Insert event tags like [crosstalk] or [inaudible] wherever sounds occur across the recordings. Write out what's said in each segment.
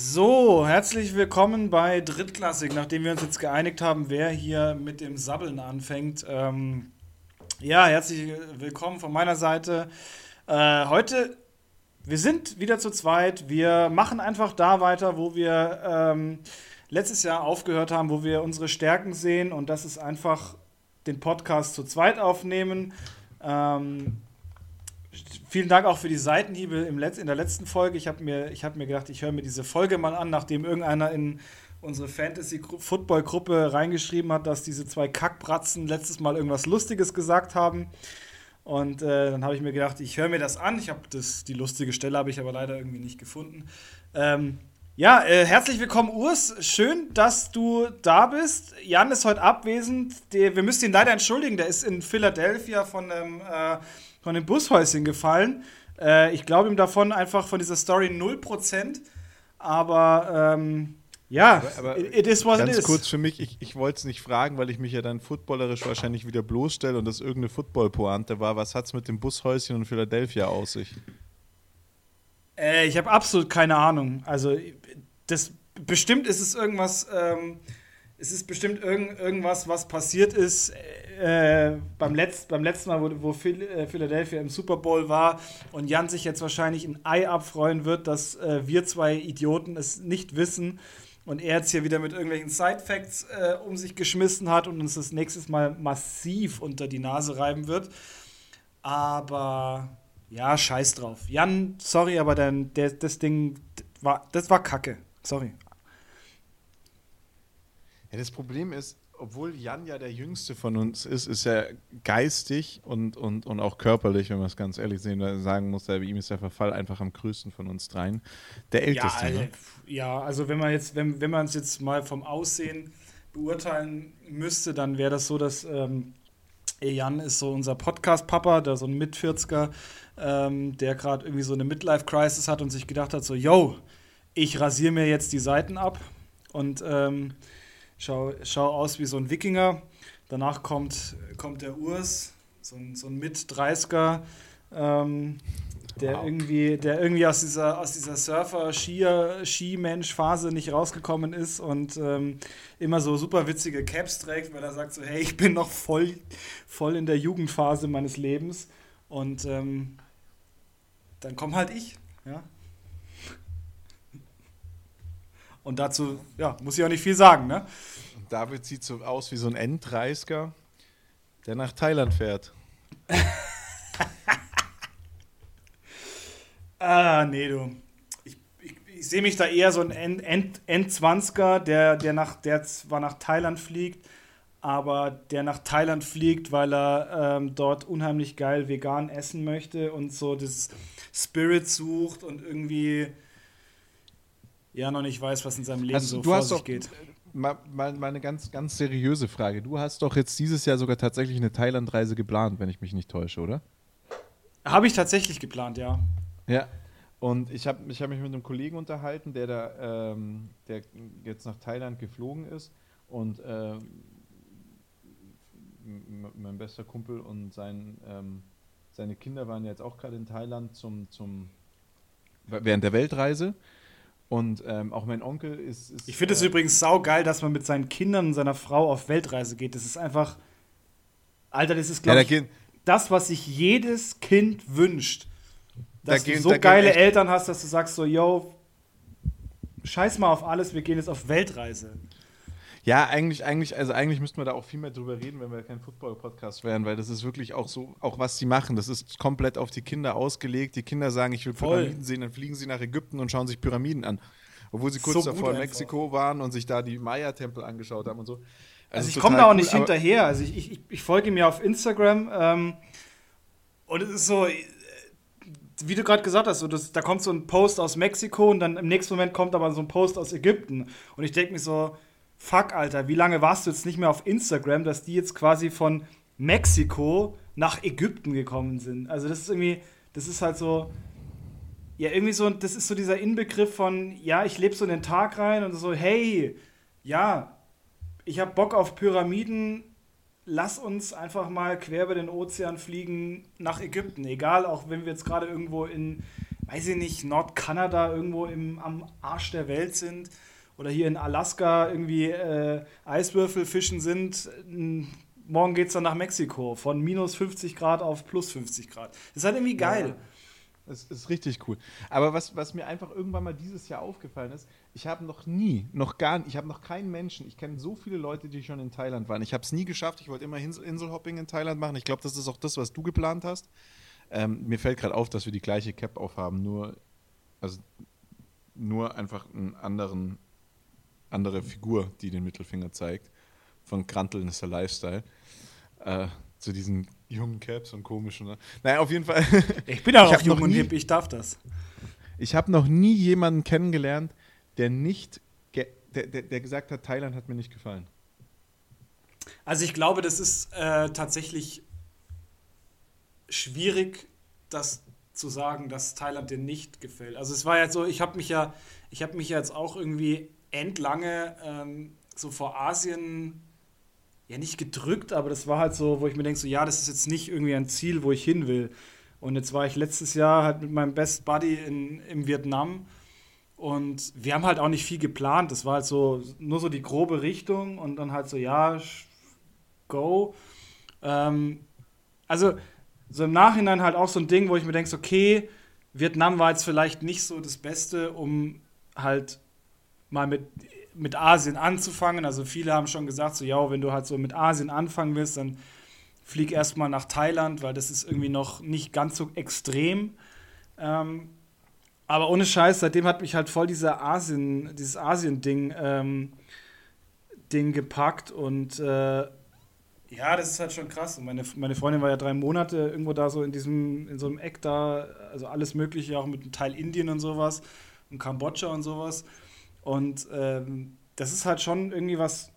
So, herzlich willkommen bei Drittklassik, nachdem wir uns jetzt geeinigt haben, wer hier mit dem Sabbeln anfängt. Ähm, ja, herzlich willkommen von meiner Seite. Äh, heute, wir sind wieder zu zweit. Wir machen einfach da weiter, wo wir ähm, letztes Jahr aufgehört haben, wo wir unsere Stärken sehen und das ist einfach den Podcast zu zweit aufnehmen. Ähm, vielen Dank auch für die Seitenhiebe im Letz-, in der letzten Folge. Ich habe mir, hab mir gedacht, ich höre mir diese Folge mal an, nachdem irgendeiner in unsere Fantasy-Football-Gruppe reingeschrieben hat, dass diese zwei Kackbratzen letztes Mal irgendwas Lustiges gesagt haben. Und äh, dann habe ich mir gedacht, ich höre mir das an. Ich habe die lustige Stelle habe ich aber leider irgendwie nicht gefunden. Ähm, ja, äh, herzlich willkommen, Urs. Schön, dass du da bist. Jan ist heute abwesend. Der, wir müssen ihn leider entschuldigen. Der ist in Philadelphia von einem äh, von dem Bushäuschen gefallen. Äh, ich glaube ihm davon einfach von dieser Story 0%. Aber ähm, ja, aber, aber it, is what ganz it is. kurz für mich, ich, ich wollte es nicht fragen, weil ich mich ja dann footballerisch wahrscheinlich wieder bloßstelle und das irgendeine Football-Pointe war. Was hat es mit dem Bushäuschen und Philadelphia aus sich? Äh, ich habe absolut keine Ahnung. Also, das bestimmt ist es irgendwas. Ähm, es ist bestimmt irgend, irgendwas, was passiert ist äh, beim, Letz-, beim letzten Mal, wo, wo äh, Philadelphia im Super Bowl war und Jan sich jetzt wahrscheinlich ein Ei abfreuen wird, dass äh, wir zwei Idioten es nicht wissen und er jetzt hier wieder mit irgendwelchen Side-Facts äh, um sich geschmissen hat und uns das nächstes Mal massiv unter die Nase reiben wird. Aber ja, scheiß drauf. Jan, sorry, aber dann, der, das Ding war, das war Kacke. Sorry. Ja, das Problem ist, obwohl Jan ja der Jüngste von uns ist, ist er geistig und, und, und auch körperlich, wenn man es ganz ehrlich sehen, sagen muss, bei ihm ist der Verfall einfach am größten von uns dreien. Der Älteste. Ja, ne? ja also wenn man jetzt, wenn, wenn man es jetzt mal vom Aussehen beurteilen müsste, dann wäre das so, dass ähm, Jan ist so unser Podcast-Papa, der so ein Mit-40er, ähm, der gerade irgendwie so eine Midlife-Crisis hat und sich gedacht hat, so, yo, ich rasiere mir jetzt die Seiten ab und ähm, schau, schau aus wie so ein Wikinger. Danach kommt, kommt der Urs, so ein, so ein Mit-30er, ähm, der, wow. irgendwie, der irgendwie aus dieser, aus dieser Surfer-Ski-Mensch-Phase nicht rausgekommen ist und ähm, immer so super witzige Caps trägt, weil er sagt so, hey, ich bin noch voll, voll in der Jugendphase meines Lebens. Und ähm, dann komm halt ich, ja. Und dazu, ja, muss ich auch nicht viel sagen, ne? David sieht so aus wie so ein Endreisker, der nach Thailand fährt. [laughs] ah, nee, du. Ich, ich, ich sehe mich da eher so ein End, End, End-20er, der, der, nach, der zwar nach Thailand fliegt, aber der nach Thailand fliegt, weil er ähm, dort unheimlich geil vegan essen möchte und so das Spirit sucht und irgendwie ja noch nicht weiß, was in seinem Leben also, so vor sich doch, geht. Mal, mal, mal, eine ganz, ganz seriöse Frage. Du hast doch jetzt dieses Jahr sogar tatsächlich eine Thailand-Reise geplant, wenn ich mich nicht täusche, oder? Habe ich tatsächlich geplant, ja. Ja. Und ich habe ich hab mich mit einem Kollegen unterhalten, der da, ähm, der jetzt nach Thailand geflogen ist. Und ähm, mein bester Kumpel und sein, ähm, seine Kinder waren jetzt auch gerade in Thailand zum, zum während der Weltreise. Und ähm, auch mein Onkel ist. ist ich finde es äh, übrigens saugeil, dass man mit seinen Kindern und seiner Frau auf Weltreise geht. Das ist einfach. Alter, das ist, glaube ja, ich, das, was sich jedes Kind wünscht. Dass da du so geile Eltern hast, dass du sagst so, yo, scheiß mal auf alles, wir gehen jetzt auf Weltreise. Ja, eigentlich, eigentlich, also eigentlich müssten wir da auch viel mehr drüber reden, wenn wir kein Football-Podcast wären, weil das ist wirklich auch so, auch was sie machen, das ist komplett auf die Kinder ausgelegt. Die Kinder sagen, ich will Voll. Pyramiden sehen, dann fliegen sie nach Ägypten und schauen sich Pyramiden an. Obwohl sie kurz so davor in Mexiko waren und sich da die Maya-Tempel angeschaut haben und so. Also, also ich komme da auch cool, nicht hinterher. Also ich, ich, ich folge mir auf Instagram ähm, und es ist so, wie du gerade gesagt hast, so das, da kommt so ein Post aus Mexiko und dann im nächsten Moment kommt aber so ein Post aus Ägypten. Und ich denke mir so, fuck, Alter, wie lange warst du jetzt nicht mehr auf Instagram, dass die jetzt quasi von Mexiko nach Ägypten gekommen sind? Also das ist irgendwie, das ist halt so, ja, irgendwie so, das ist so dieser Inbegriff von, ja, ich lebe so in den Tag rein und so, hey, ja, ich habe Bock auf Pyramiden, lass uns einfach mal quer über den Ozean fliegen nach Ägypten. Egal, auch wenn wir jetzt gerade irgendwo in, weiß ich nicht, Nordkanada irgendwo im, am Arsch der Welt sind oder hier in Alaska irgendwie äh, Eiswürfel fischen sind. Morgen geht es dann nach Mexiko von minus 50 Grad auf plus 50 Grad. Das ist halt irgendwie geil. Ja. Es ist richtig cool. Aber was, was mir einfach irgendwann mal dieses Jahr aufgefallen ist, ich habe noch nie, noch gar ich habe noch keinen Menschen, ich kenne so viele Leute, die schon in Thailand waren. Ich habe es nie geschafft, ich wollte immer Inselhopping in Thailand machen. Ich glaube, das ist auch das, was du geplant hast. Ähm, mir fällt gerade auf, dass wir die gleiche Cap aufhaben, nur, also nur einfach einen anderen, andere Figur, die den Mittelfinger zeigt. Von Kranteln ist der Lifestyle. Äh, zu diesen jungen Caps und komischen. Ne? Naja, auf jeden Fall. [laughs] Ich bin auch jung und hip, ich darf das. Ich habe noch nie jemanden kennengelernt, der nicht, der, der, der, gesagt hat, Thailand hat mir nicht gefallen. Also ich glaube, das ist äh, tatsächlich schwierig, das zu sagen, dass Thailand dir nicht gefällt. Also es war ja so, ich habe mich ja, ich habe mich jetzt auch irgendwie endlange ähm, so vor Asien ja nicht gedrückt, aber das war halt so, wo ich mir denke, so ja, das ist jetzt nicht irgendwie ein Ziel, wo ich hin will. Und jetzt war ich letztes Jahr halt mit meinem Best Buddy in, in Vietnam und wir haben halt auch nicht viel geplant. Das war halt so nur so die grobe Richtung und dann halt so, ja, go. Ähm, also so im Nachhinein halt auch so ein Ding, wo ich mir denke, okay, Vietnam war jetzt vielleicht nicht so das Beste, um halt mal mit mit Asien anzufangen. Also viele haben schon gesagt, so ja, wenn du halt so mit Asien anfangen willst, dann flieg erstmal nach Thailand, weil das ist irgendwie noch nicht ganz so extrem. Ähm, aber ohne Scheiß, seitdem hat mich halt voll dieser Asien, dieses Asien-Ding ähm, Ding gepackt und äh, ja, das ist halt schon krass. Und meine, meine Freundin war ja drei Monate irgendwo da so in diesem, in so einem Eck da, also alles Mögliche, auch mit einem Teil Indien und sowas und Kambodscha und sowas. Und ähm, das ist halt schon irgendwie was,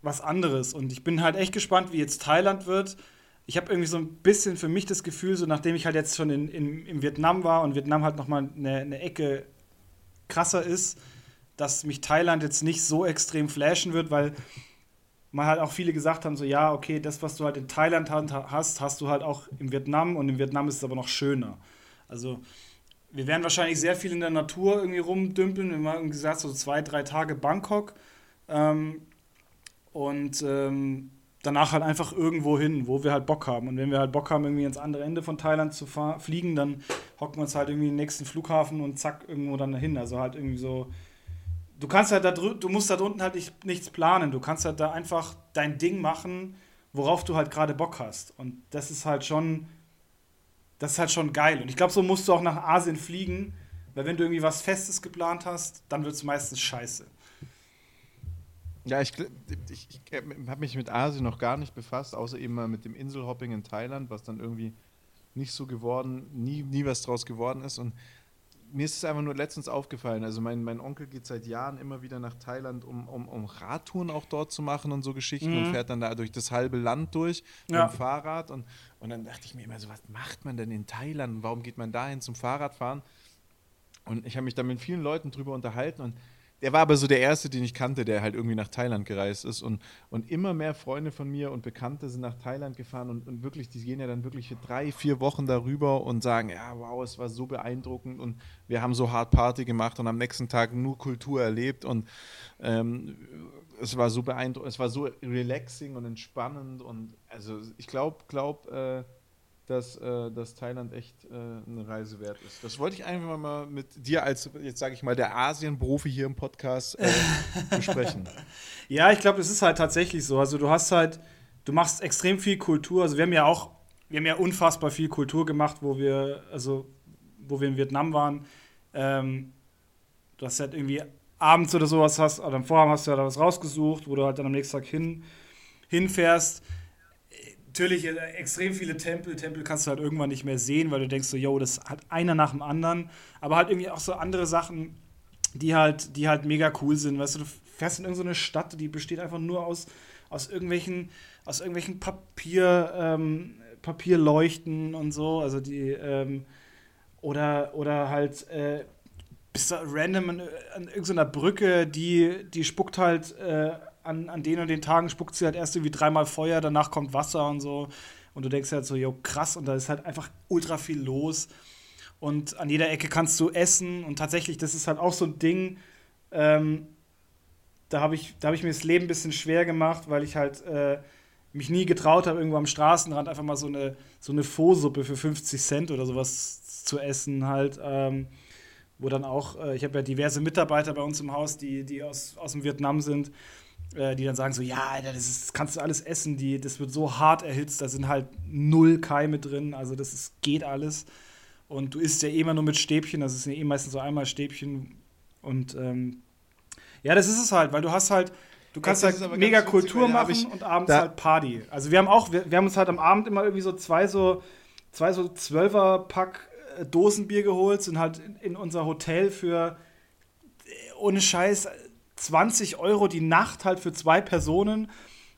was anderes. Und ich bin halt echt gespannt, wie jetzt Thailand wird. Ich habe irgendwie so ein bisschen für mich das Gefühl, so nachdem ich halt jetzt schon in, in, in Vietnam war und Vietnam halt nochmal eine, eine Ecke krasser ist, dass mich Thailand jetzt nicht so extrem flashen wird, weil man halt auch viele gesagt haben, so ja, okay, das, was du halt in Thailand hast, hast du halt auch in Vietnam und in Vietnam ist es aber noch schöner. Also wir werden wahrscheinlich sehr viel in der Natur irgendwie rumdümpeln. Wir haben gesagt, so zwei, drei Tage Bangkok. Ähm, und ähm, danach halt einfach irgendwo hin, wo wir halt Bock haben. Und wenn wir halt Bock haben, irgendwie ins andere Ende von Thailand zu fliegen, dann hocken wir uns halt irgendwie in den nächsten Flughafen und zack, irgendwo dann dahin. Also halt irgendwie so. Du kannst halt da du musst da drunten halt nicht, nichts planen. Du kannst halt da einfach dein Ding machen, worauf du halt gerade Bock hast. Und das ist halt schon das ist halt schon geil. Und ich glaube, so musst du auch nach Asien fliegen, weil wenn du irgendwie was Festes geplant hast, dann wird es meistens scheiße. Ja, ich, ich, ich habe mich mit Asien noch gar nicht befasst, außer eben mal mit dem Inselhopping in Thailand, was dann irgendwie nicht so geworden, nie, nie was draus geworden ist. Und mir ist es einfach nur letztens aufgefallen. Also mein, mein Onkel geht seit Jahren immer wieder nach Thailand, um, um, um Radtouren auch dort zu machen und so Geschichten mhm. und fährt dann da durch das halbe Land durch ja. mit dem Fahrrad. Und, und dann dachte ich mir immer so, was macht man denn in Thailand? Warum geht man dahin zum Fahrradfahren? Und ich habe mich da mit vielen Leuten drüber unterhalten und der war aber so der Erste, den ich kannte, der halt irgendwie nach Thailand gereist ist. Und, und immer mehr Freunde von mir und Bekannte sind nach Thailand gefahren und, und wirklich, die gehen ja dann wirklich für drei, vier Wochen darüber und sagen, ja, wow, es war so beeindruckend und wir haben so hart Party gemacht und am nächsten Tag nur Kultur erlebt und ähm, es war so beeindruckend, es war so relaxing und entspannend und also ich glaube, glaub, äh, dass, äh, dass Thailand echt äh, eine Reise wert ist. Das wollte ich einfach mal mit dir als, jetzt sage ich mal, der Asien-Profi hier im Podcast äh, [laughs] besprechen. Ja, ich glaube, es ist halt tatsächlich so. Also du hast halt, du machst extrem viel Kultur. Also wir haben ja auch, wir haben ja unfassbar viel Kultur gemacht, wo wir, also wo wir in Vietnam waren. Ähm, du hast halt irgendwie abends oder sowas hast, oder am Vorabend hast du ja da was rausgesucht, wo du halt dann am nächsten Tag hin, hinfährst natürlich äh, extrem viele Tempel. Tempel kannst du halt irgendwann nicht mehr sehen, weil du denkst so, yo, das hat einer nach dem anderen. Aber halt irgendwie auch so andere Sachen, die halt, die halt mega cool sind. Weißt du, du fährst in irgendeine Stadt, die besteht einfach nur aus, aus irgendwelchen, aus irgendwelchen Papier, ähm, Papierleuchten und so. Also die, ähm, oder, oder halt, äh, bist du random an, an irgendeiner Brücke, die, die spuckt halt äh, an, an den und den Tagen spuckt sie halt erst irgendwie dreimal Feuer, danach kommt Wasser und so. Und du denkst halt so, jo, krass, und da ist halt einfach ultra viel los. und an jeder Ecke kannst du essen und tatsächlich, das ist halt auch so ein Ding, ähm, da habe ich, hab ich mir das Leben ein bisschen schwer gemacht, weil ich halt äh, mich nie getraut habe, irgendwo am Straßenrand einfach mal so eine, so eine Pho-Suppe für 50 Cent oder sowas zu essen halt. Ähm, wo dann auch, äh, ich habe ja diverse Mitarbeiter bei uns im Haus, die, die aus, aus dem Vietnam sind, äh, die dann sagen so, ja, Alter, das, ist, das kannst du alles essen, die, das wird so hart erhitzt, da sind halt null Keime drin, also das ist, geht alles. Und du isst ja eh immer nur mit Stäbchen, das ist ja eh meistens so einmal Stäbchen. Und ähm, ja, das ist es halt, weil du hast halt, du kannst halt mega Kultur machen und abends halt Party. Also wir haben auch, wir, wir haben uns halt am Abend immer irgendwie so zwei so, zwei so Zwölfer-Pack äh, Dosenbier geholt, sind halt in, in unser Hotel für äh, ohne Scheiß 20 Euro die Nacht halt für zwei Personen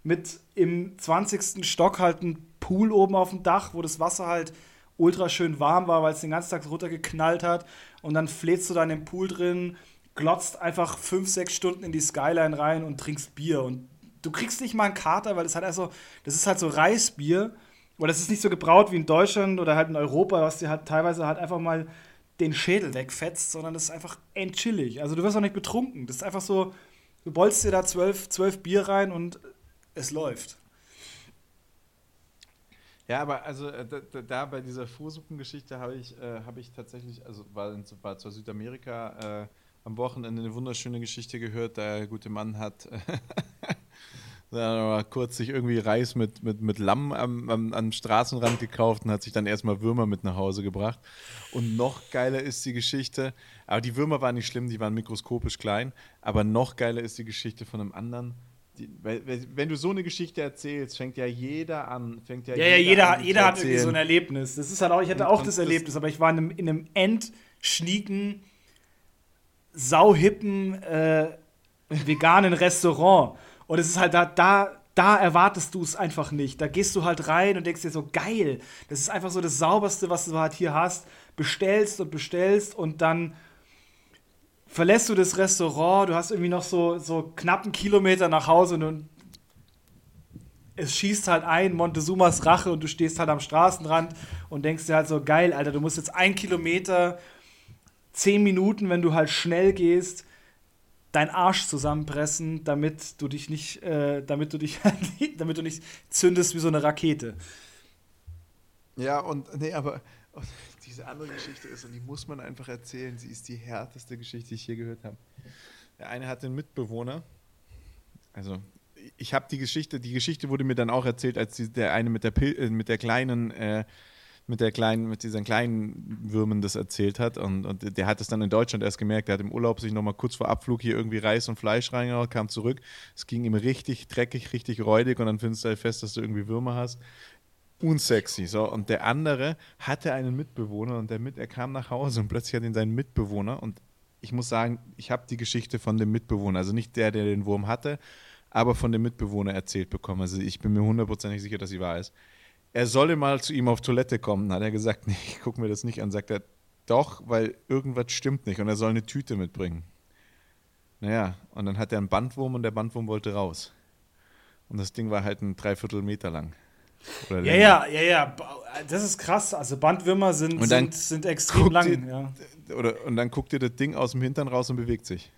mit im 20. Stock halt ein Pool oben auf dem Dach, wo das Wasser halt ultra schön warm war, weil es den ganzen Tag runtergeknallt hat. Und dann flätst du da in dem Pool drin, glotzt einfach fünf, sechs Stunden in die Skyline rein und trinkst Bier. Und du kriegst nicht mal einen Kater, weil das halt also, das ist halt so Reisbier. Oder das ist nicht so gebraut wie in Deutschland oder halt in Europa, was dir halt teilweise halt einfach mal den Schädel wegfetzt, sondern das ist einfach entchillig. Also du wirst auch nicht betrunken. Das ist einfach so, du bolst dir da zwölf, zwölf Bier rein und es läuft. Ja, aber also äh, da, da, bei dieser Fußsuppengeschichte habe ich, äh, hab ich tatsächlich, also war, in, war zwar Südamerika äh, am Wochenende eine wunderschöne Geschichte gehört. Der gute Mann hat [laughs] da kurz sich irgendwie Reis mit, mit, mit Lamm am, am, am Straßenrand gekauft und hat sich dann erstmal Würmer mit nach Hause gebracht. Und noch geiler ist die Geschichte, aber die Würmer waren nicht schlimm, die waren mikroskopisch klein, aber noch geiler ist die Geschichte von einem anderen die, weil, wenn du so eine Geschichte erzählst, fängt ja jeder an. Fängt ja, ja, jeder, ja, jeder, an, jeder hat irgendwie so ein Erlebnis. Das ist halt auch, ich hatte auch und, das Erlebnis, aber ich war in einem, in einem endschnieken, sauhippen, äh, veganen Restaurant. Und es ist halt da, da, da erwartest du es einfach nicht. Da gehst du halt rein und denkst dir so, geil, das ist einfach so das Sauberste, was du halt hier hast. Bestellst und bestellst und dann verlässt du das Restaurant, du hast irgendwie noch so, so knapp Kilometer nach Hause und es schießt halt ein, Montezumas Rache und du stehst halt am Straßenrand und denkst dir halt so, geil, Alter, du musst jetzt ein Kilometer, zehn Minuten, wenn du halt schnell gehst, deinen Arsch zusammenpressen, damit du dich nicht, äh, damit du dich, [laughs] damit du nicht zündest wie so eine Rakete. Ja, und nee, aber [laughs] diese andere Geschichte ist, und die muss man einfach erzählen, sie ist die härteste Geschichte, die ich hier gehört habe. Der eine hatte einen Mitbewohner, also ich habe die Geschichte, die Geschichte wurde mir dann auch erzählt, als die, der eine mit der, Pil äh, mit der kleinen, äh, mit der kleinen, mit diesen kleinen Würmen das erzählt hat. Und, und der hat es dann in Deutschland erst gemerkt. Der hat im Urlaub sich nochmal kurz vor Abflug hier irgendwie Reis und Fleisch reingehauen, kam zurück. Es ging ihm richtig dreckig, richtig räudig und dann findest du halt fest, dass du irgendwie Würmer hast unsexy. So. Und der andere hatte einen Mitbewohner und der mit, er kam nach Hause und plötzlich hat ihn seinen Mitbewohner und ich muss sagen, ich habe die Geschichte von dem Mitbewohner, also nicht der, der den Wurm hatte, aber von dem Mitbewohner erzählt bekommen. Also ich bin mir hundertprozentig sicher, dass sie wahr ist. Er solle mal zu ihm auf Toilette kommen. Hat er gesagt, [laughs] nee, ich gucke mir das nicht an. Sagt er, doch, weil irgendwas stimmt nicht und er soll eine Tüte mitbringen. Naja, und dann hat er einen Bandwurm und der Bandwurm wollte raus. Und das Ding war halt ein Dreiviertel Meter lang. ja, ja, ja, ja. Das ist krass. Also Bandwürmer sind, sind, sind extrem lang. Dir, ja. oder, und dann guckt dir das Ding aus dem Hintern raus und bewegt sich.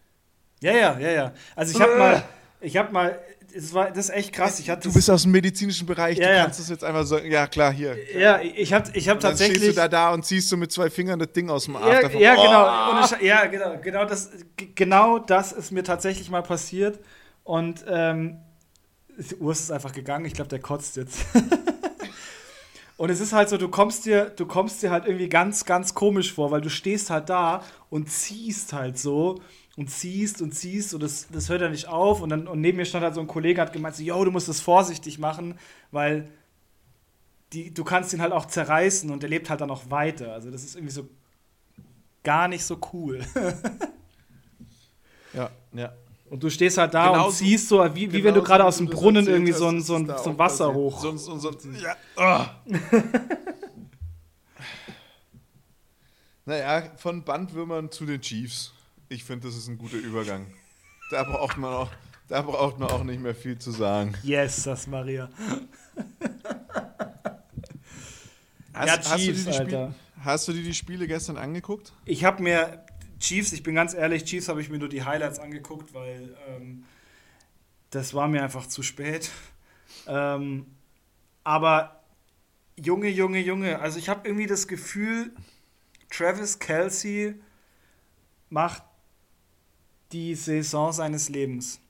Ja, ja, ja, ja. Also ich habe mal, ich habe mal, das war das ist echt krass. Ich hatte du bist aus dem medizinischen Bereich, ja, du kannst das jetzt einfach sagen, ja klar, hier. Ja, ich habe ich hab tatsächlich. Dann stehst du da da und ziehst du mit zwei Fingern das Ding aus dem Arsch. Ja, davon. ja genau. Oh! ja, genau, genau das, genau das ist mir tatsächlich mal passiert. Und ähm, Urs ist einfach gegangen. Ich glaube, der kotzt jetzt. [laughs] und es ist halt so, du kommst dir, du kommst dir halt irgendwie ganz, ganz komisch vor, weil du stehst halt da und ziehst halt so und ziehst und ziehst und das, das hört ja nicht auf. Und, dann, und neben mir stand halt so ein Kollege, hat gemeint, so, yo, du musst das vorsichtig machen, weil die, du kannst ihn halt auch zerreißen und er lebt halt dann auch weiter. Also das ist irgendwie so gar nicht so cool. [laughs] ja, ja. Und du stehst halt da genau und ziehst so, wie, wie wenn du gerade aus dem Brunnen irgendwie so ein, so ein, so ein Wasser hoch. So, so, so, ja. Oh. [laughs] naja, von Bandwürmern zu den Chiefs. Ich finde, das ist ein guter Übergang. Da braucht man auch, da braucht man auch nicht mehr viel zu sagen. Yes, das Maria. Hast, ja, hast, Chiefs, du Alter. Hast du dir die Spiele gestern angeguckt? Ich habe mir Chiefs, ich bin ganz ehrlich, Chiefs habe ich mir nur die Highlights angeguckt, weil ähm, das war mir einfach zu spät. Ähm, aber Junge, Junge, Junge, also ich habe irgendwie das Gefühl, Travis Kelsey macht die Saison seines Lebens.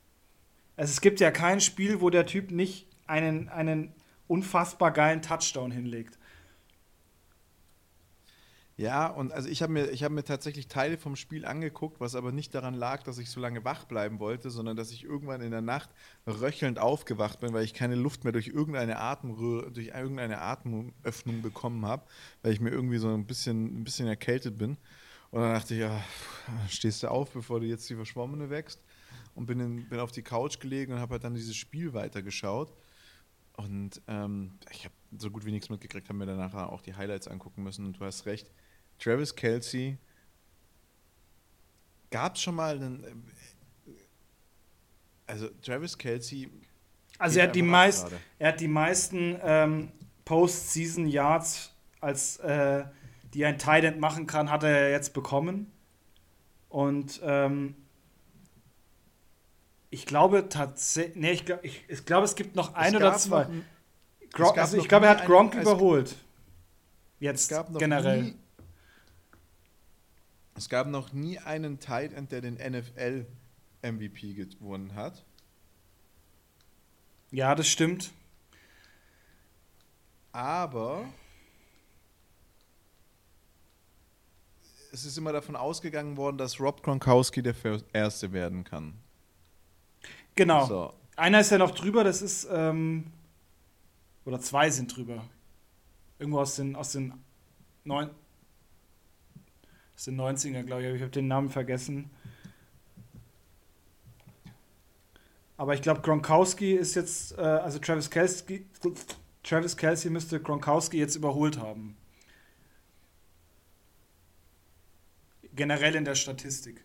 Also es gibt ja kein Spiel, wo der Typ nicht einen, einen unfassbar geilen Touchdown hinlegt. Ja, und also ich habe mir, hab mir tatsächlich Teile vom Spiel angeguckt, was aber nicht daran lag, dass ich so lange wach bleiben wollte, sondern dass ich irgendwann in der Nacht röchelnd aufgewacht bin, weil ich keine Luft mehr durch irgendeine Atemröhre, durch irgendeine Atemöffnung bekommen habe, weil ich mir irgendwie so ein bisschen, ein bisschen erkältet bin. Und dann dachte ich, ja, stehst du auf, bevor du jetzt die Verschwommene wächst. Und bin, in, bin auf die Couch gelegen und habe halt dann dieses Spiel weitergeschaut. Und ähm, ich habe so gut wie nichts mitgekriegt, habe mir danach auch die Highlights angucken müssen. Und du hast recht, Travis Kelsey, gab es schon mal einen. Äh, also, Travis Kelsey. Also, er hat, die meist, er hat die meisten ähm, Postseason Yards, als äh, die ein Tight End machen kann, hat er jetzt bekommen. Und ähm, ich glaube tatsächlich, nee, ich glaube, ich, ich glaub, es gibt noch ein oder zwei. Gronk, also ich glaube, er hat Gronk überholt. Jetzt generell. Nie, es gab noch nie einen Tight End, der den NFL MVP gewonnen hat. Ja, das stimmt. Aber es ist immer davon ausgegangen worden, dass Rob Gronkowski der Erste werden kann. Genau. So. Einer ist ja noch drüber, das ist, ähm, oder zwei sind drüber. Irgendwo aus den, aus den neun, aus den 90er, glaube ich, ich habe den Namen vergessen. Aber ich glaube, Gronkowski ist jetzt, äh, also Travis Kelsey, Travis Kelsey müsste Gronkowski jetzt überholt haben. Generell in der Statistik.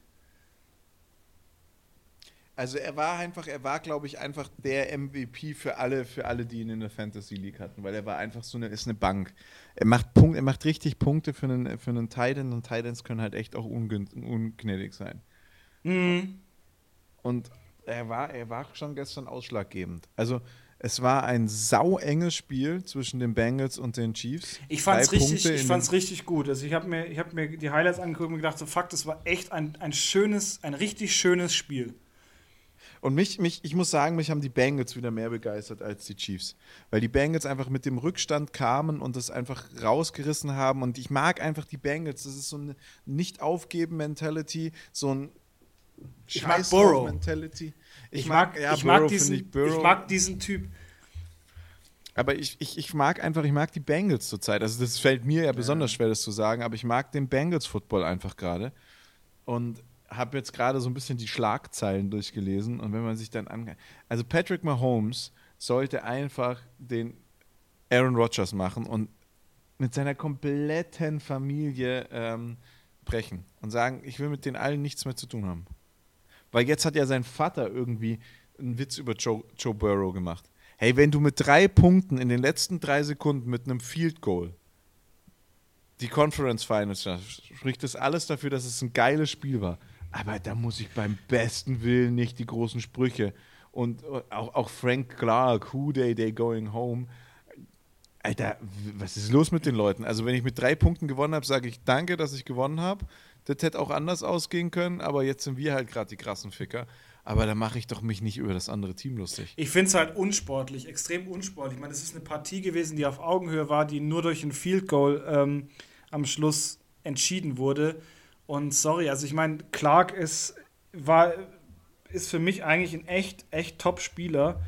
Also er war einfach, er war, glaube ich, einfach der MVP für alle, für alle, die ihn in der Fantasy League hatten, weil er war einfach so eine, ist eine Bank. Er macht Punkt, er macht richtig Punkte für einen, für einen Titan und Titans können halt echt auch ungnädig sein. Mhm. Und er war, er war schon gestern ausschlaggebend. Also es war ein sauenges Spiel zwischen den Bengals und den Chiefs. Ich fand es richtig, richtig gut. Also ich habe mir, hab mir die Highlights angeguckt und gedacht, so fuck, das war echt ein, ein schönes, ein richtig schönes Spiel. Und mich, mich, ich muss sagen, mich haben die Bengals wieder mehr begeistert als die Chiefs. Weil die Bengals einfach mit dem Rückstand kamen und das einfach rausgerissen haben. Und ich mag einfach die Bengals. Das ist so eine Nicht-Aufgeben-Mentality, so ein ich mag Burrow. Mentality. Ich, ich mag, mag, ja, ich, mag diesen, ich, ich, mag diesen Typ. Aber ich, ich, ich mag einfach, ich mag die Bengals zurzeit. Also das fällt mir ja besonders schwer, das zu sagen, aber ich mag den Bengals-Football einfach gerade. Und habe jetzt gerade so ein bisschen die Schlagzeilen durchgelesen und wenn man sich dann an. Also Patrick Mahomes sollte einfach den Aaron Rodgers machen und mit seiner kompletten Familie ähm, brechen und sagen, ich will mit den allen nichts mehr zu tun haben. Weil jetzt hat ja sein Vater irgendwie einen Witz über Joe, Joe Burrow gemacht. Hey, wenn du mit drei Punkten in den letzten drei Sekunden mit einem Field Goal die Conference Finals spricht das alles dafür, dass es ein geiles Spiel war. Aber da muss ich beim besten Willen nicht die großen Sprüche. Und auch, auch Frank Clark, Who Day Day Going Home. Alter, was ist los mit den Leuten? Also, wenn ich mit drei Punkten gewonnen habe, sage ich danke, dass ich gewonnen habe. Das hätte auch anders ausgehen können, aber jetzt sind wir halt gerade die krassen Ficker. Aber da mache ich doch mich nicht über das andere Team lustig. Ich finde es halt unsportlich, extrem unsportlich. Ich meine, es ist eine Partie gewesen, die auf Augenhöhe war, die nur durch ein Field Goal ähm, am Schluss entschieden wurde. Und sorry, also ich meine, Clark ist, war, ist für mich eigentlich ein echt, echt Top-Spieler,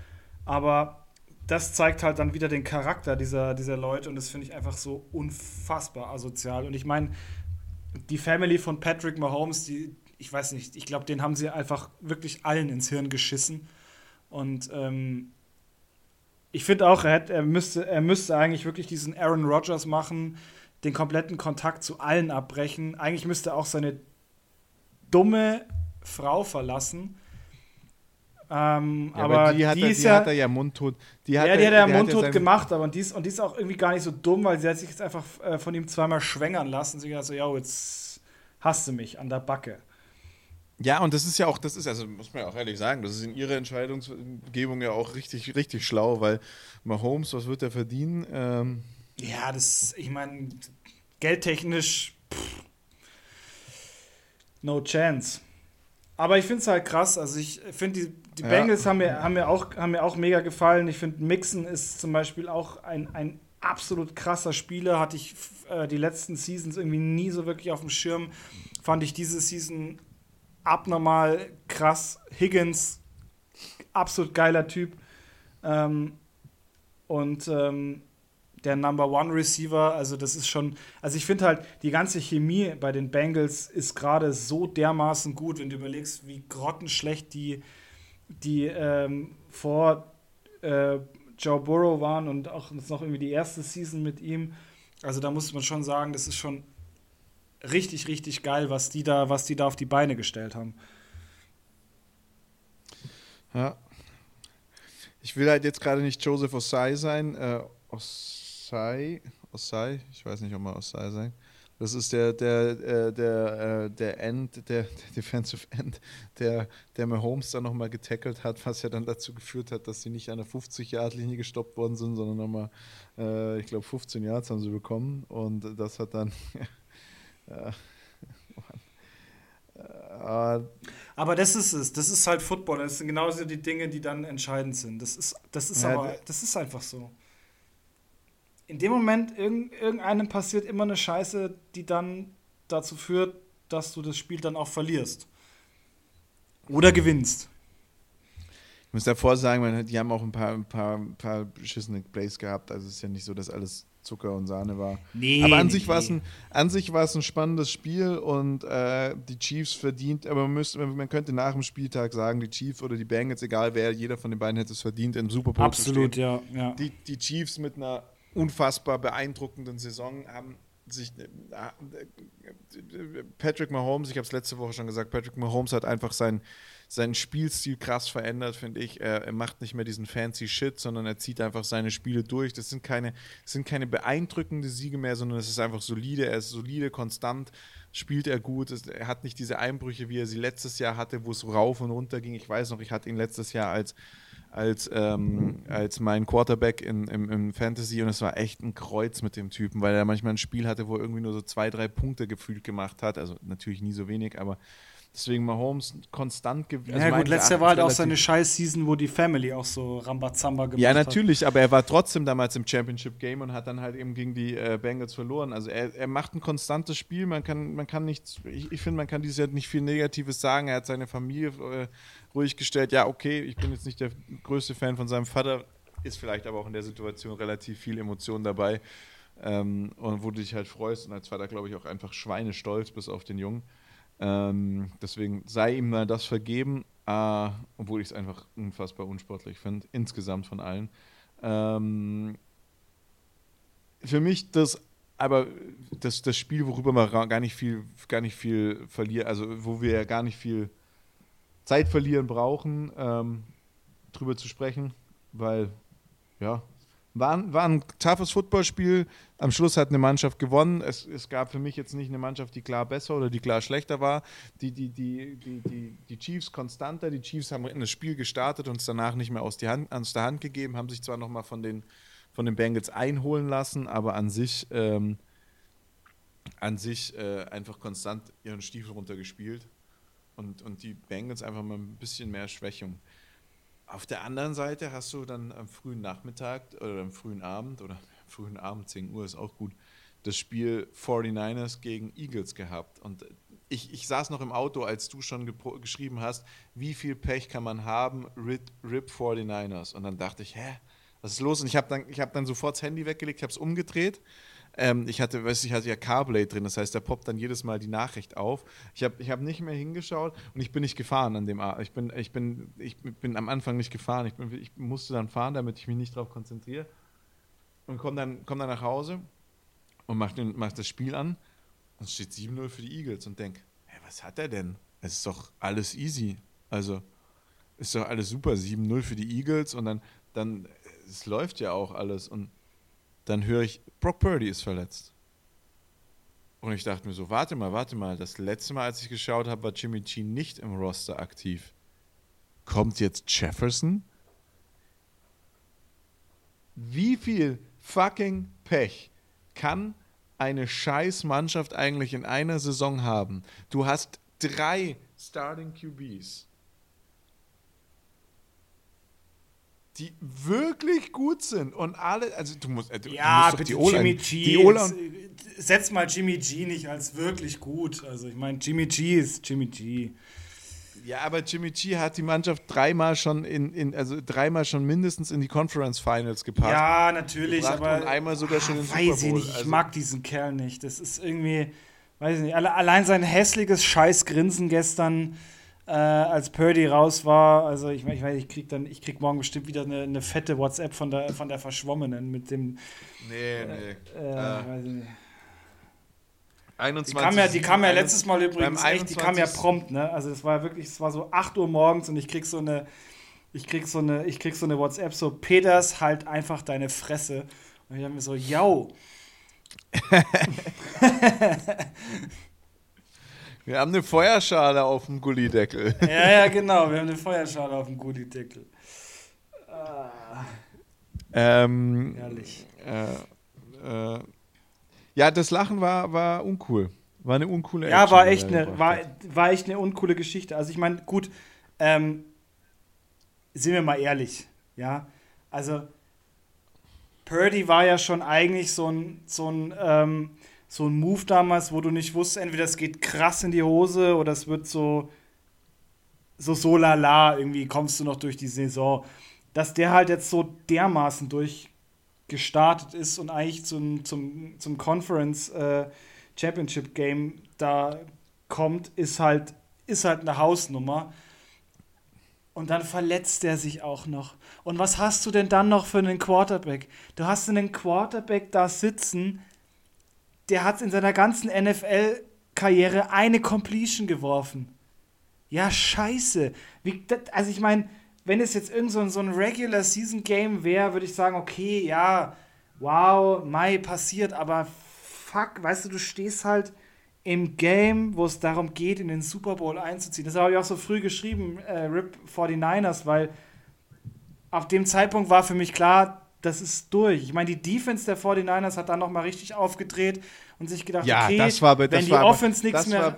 aber das zeigt halt dann wieder den Charakter dieser, dieser Leute und das finde ich einfach so unfassbar asozial. Und ich meine, die Family von Patrick Mahomes, die, ich weiß nicht, ich glaube, den haben sie einfach wirklich allen ins Hirn geschissen. Und ähm, ich finde auch, er, hätte, er, müsste, er müsste eigentlich wirklich diesen Aaron Rodgers machen, den kompletten Kontakt zu allen abbrechen. Eigentlich müsste er auch seine dumme Frau verlassen, Ähm, ja, aber, aber, die, hat, die, er, die ja, hat er ja mundtot. Die hat ja, die er, hat er ja mundtot gemacht, aber die ist, und die ist auch irgendwie gar nicht so dumm, weil sie hat sich jetzt einfach äh, von ihm zweimal schwängern lassen. Sie hat so, ja, jetzt hasst du mich an der Backe. Ja, und das ist ja auch, das ist, also muss man ja auch ehrlich sagen, das ist in ihrer Entscheidungsgebung ja auch richtig, richtig schlau, weil Mahomes, was wird er verdienen? Ähm ja, das, ich meine, geldtechnisch, pff, no chance. Aber ich finde es halt krass. Also ich finde, die, die Bengals haben, mir, haben, mir auch, haben mir auch mega gefallen. Ich finde, Mixon ist zum Beispiel auch ein, ein absolut krasser Spieler. Hatte ich äh, die letzten Seasons irgendwie nie so wirklich auf dem Schirm. Fand ich diese Season abnormal krass. Higgins, absolut geiler Typ. Ähm, und ähm, der Number One Receiver, also das ist schon, also ich finde halt, die ganze Chemie bei den Bengals ist gerade so dermaßen gut, wenn du überlegst, wie grottenschlecht die, die ähm, vor äh, Joe Burrow waren und auch noch irgendwie die erste Season mit ihm. Also da muss man schon sagen, das ist schon richtig, richtig geil, was die da, was die da auf die Beine gestellt haben. Ja. Ich will halt jetzt gerade nicht Joseph Osai sein. Äh, Osai, Osai, ich weiß nicht, ob man Osai sein. Das ist der, der, äh, der, äh, der End, der, der Defensive End, der, der Mahomes dann nochmal getackelt hat, was ja dann dazu geführt hat, dass sie nicht an der 50-Yard-Linie gestoppt worden sind, sondern nochmal, äh, ich glaube, 15 Yards haben sie bekommen. Und das hat dann, [laughs] Ja. aber das ist es, das ist halt Football. Das sind genauso die Dinge, die dann entscheidend sind. Das ist, das ist ja, aber, das ist einfach so. In dem Moment, irgend, irgendeinem passiert immer eine Scheiße, die dann dazu führt, dass du das Spiel dann auch verlierst. Oder gewinnst. Ich muss davor sagen, die haben auch ein paar, ein paar, ein paar beschissene Plays gehabt. Also es ist ja nicht so, dass alles Zucker und Sahne war. Nee, aber an, nee, sich nee. Ein, an sich war es ein spannendes Spiel und äh, die Chiefs verdient, aber man, müsste, man könnte nach dem Spieltag sagen, die Chiefs oder die Bengals, egal wer, jeder von den beiden hätte es verdient, im Super Bowl Absolut, ja, ja. Die, die Chiefs mit einer unfassbar beeindruckenden Saison haben sich Patrick Mahomes, ich habe es letzte Woche schon gesagt, Patrick Mahomes hat einfach sein seinen Spielstil krass verändert, finde ich. Er, er, macht nicht mehr diesen fancy Shit, sondern er zieht einfach seine Spiele durch. Das sind keine, das sind keine beeindruckende Siege mehr, sondern es ist einfach solide. Er ist solide, konstant, spielt er gut. Er hat nicht diese Einbrüche, wie er sie letztes Jahr hatte, wo es rauf und runter ging. Ich weiß noch, ich hatte ihn letztes Jahr als als, ähm, als mein Quarterback in, im, im, Fantasy und es war echt ein Kreuz mit dem Typen, weil er manchmal ein Spiel hatte, wo er irgendwie nur so zwei, drei Punkte gefühlt gemacht hat. Also natürlich nie so wenig, aber Deswegen Mahomes konstant gewesen. Also ja, gut, letztes Jahr war halt auch seine Scheiß-Season, wo die Family auch so Rambazamba gemacht hat. Ja, natürlich, hat. aber er war trotzdem damals im Championship-Game und hat dann halt eben gegen die äh, Bengals verloren. Also er, er macht ein konstantes Spiel. Man kann, man kann nichts, ich, ich finde, man kann dieses Jahr nicht viel Negatives sagen. Er hat seine Familie äh, ruhig gestellt. Ja, okay, ich bin jetzt nicht der größte Fan von seinem Vater, ist vielleicht aber auch in der Situation relativ viel Emotion dabei. Ähm, und wo du dich halt freust und als Vater, glaube ich, auch einfach schweinestolz bis auf den Jungen. Ähm, deswegen sei ihm mal das vergeben, äh, obwohl ich es einfach unfassbar unsportlich finde, insgesamt von allen. Ähm, für mich das, aber das, das Spiel, worüber wir gar nicht viel, gar nicht viel verlieren, also wo wir ja gar nicht viel Zeit verlieren brauchen, ähm, drüber zu sprechen, weil ja, war, war ein toughes Footballspiel. Am Schluss hat eine Mannschaft gewonnen. Es, es gab für mich jetzt nicht eine Mannschaft, die klar besser oder die klar schlechter war. Die, die, die, die, die, die Chiefs konstanter. Die Chiefs haben das Spiel gestartet und es danach nicht mehr aus, die Hand, aus der Hand gegeben, haben sich zwar nochmal von den, von den Bengals einholen lassen, aber an sich, ähm, an sich äh, einfach konstant ihren Stiefel runtergespielt. Und, und die Bengals einfach mal ein bisschen mehr Schwächung. Auf der anderen Seite hast du dann am frühen Nachmittag oder am frühen Abend oder frühen Abend, 10 Uhr ist auch gut, das Spiel 49ers gegen Eagles gehabt. Und ich, ich saß noch im Auto, als du schon geschrieben hast, wie viel Pech kann man haben, RIP, RIP 49ers. Und dann dachte ich, hä, was ist los? Und ich habe dann, hab dann sofort das Handy weggelegt, habe es umgedreht ähm, ich hatte, weiß ich hatte ja CarPlay drin, das heißt, da poppt dann jedes Mal die Nachricht auf. Ich habe ich hab nicht mehr hingeschaut und ich bin nicht gefahren an dem Abend. Ich bin, ich bin, ich bin am Anfang nicht gefahren. Ich, bin, ich musste dann fahren, damit ich mich nicht darauf konzentriere. Und komme dann, komm dann nach Hause und mache mach das Spiel an und es steht 7-0 für die Eagles und denke, hey, was hat er denn? Es ist doch alles easy. Also, ist doch alles super, 7-0 für die Eagles und dann, dann, es läuft ja auch alles und dann höre ich, Brock Purdy ist verletzt. Und ich dachte mir so, warte mal, warte mal, das letzte Mal, als ich geschaut habe, war Jimmy G nicht im Roster aktiv. Kommt jetzt Jefferson? Wie viel fucking Pech kann eine scheiß Mannschaft eigentlich in einer Saison haben? Du hast drei Starting QBs die wirklich gut sind und alle, also du musst, äh, du, ja, du musst bitte Jimmy G. Die Ola setz mal Jimmy G nicht als wirklich gut. Also ich meine, Jimmy G ist Jimmy G. Ja, aber Jimmy G hat die Mannschaft dreimal schon in, in also dreimal schon mindestens in die Conference Finals gepackt. Ja, natürlich, aber und einmal sogar schon in Super Bowl. Weiß ich nicht, ich also, mag diesen Kerl nicht. Das ist irgendwie, weiß ich nicht, allein sein hässliches Scheißgrinsen gestern äh, als Purdy raus war. Also ich, ich weiß, ich krieg dann, ich krieg morgen bestimmt wieder eine, eine, fette WhatsApp von der, von der Verschwommenen mit dem. Nee, nee. Äh, äh, weiß ich nicht. 21, die kam ja, die kam ja letztes Mal übrigens echt, die kam ja prompt, ne? Also es war wirklich, es war so 8 Uhr morgens und ich krieg so eine, ich krieg so eine, ich krieg so eine WhatsApp, so Peters, halt einfach deine Fresse. Und ich hab mir so, yo. [laughs] [laughs] Wir haben eine Feuerschale auf dem Gullideckel. Ja, ja, genau. Wir haben eine Feuerschale auf dem Gullideckel. Ah. Ähm, Herrlich. Äh, äh, ja, das Lachen war, war uncool. War eine uncoole Ja, Action, war echt eine, war, war echt eine uncoole Geschichte. Also ich meine, gut, ähm, sind wir mal ehrlich, ja. Also Purdy war ja schon eigentlich so ein, so ein ähm, so ein Move damals, wo du nicht wusstest, entweder es geht krass in die Hose oder es wird so so so lala, irgendwie kommst du noch durch die Saison. Dass der halt jetzt so dermaßen durchgestartet ist und eigentlich zum, zum, zum Conference äh, Championship Game da kommt, ist halt, ist halt eine Hausnummer. Und dann verletzt er sich auch noch. Und was hast du denn dann noch für einen Quarterback? Du hast einen Quarterback da sitzen, der hat in seiner ganzen NFL-Karriere eine Completion geworfen. Ja, scheiße. Wie, das, also ich meine, wenn es jetzt irgend so, so ein Regular Season Game wäre, würde ich sagen, okay, ja, wow, Mai passiert, aber fuck, weißt du, du stehst halt im Game, wo es darum geht, in den Super Bowl einzuziehen. Das habe ich auch so früh geschrieben, äh, RIP 49ers, weil auf dem Zeitpunkt war für mich klar, das ist durch. Ich meine, die Defense der 49ers hat dann nochmal richtig aufgedreht und sich gedacht, ja, okay, das war, das wenn die Offense nichts mehr, war,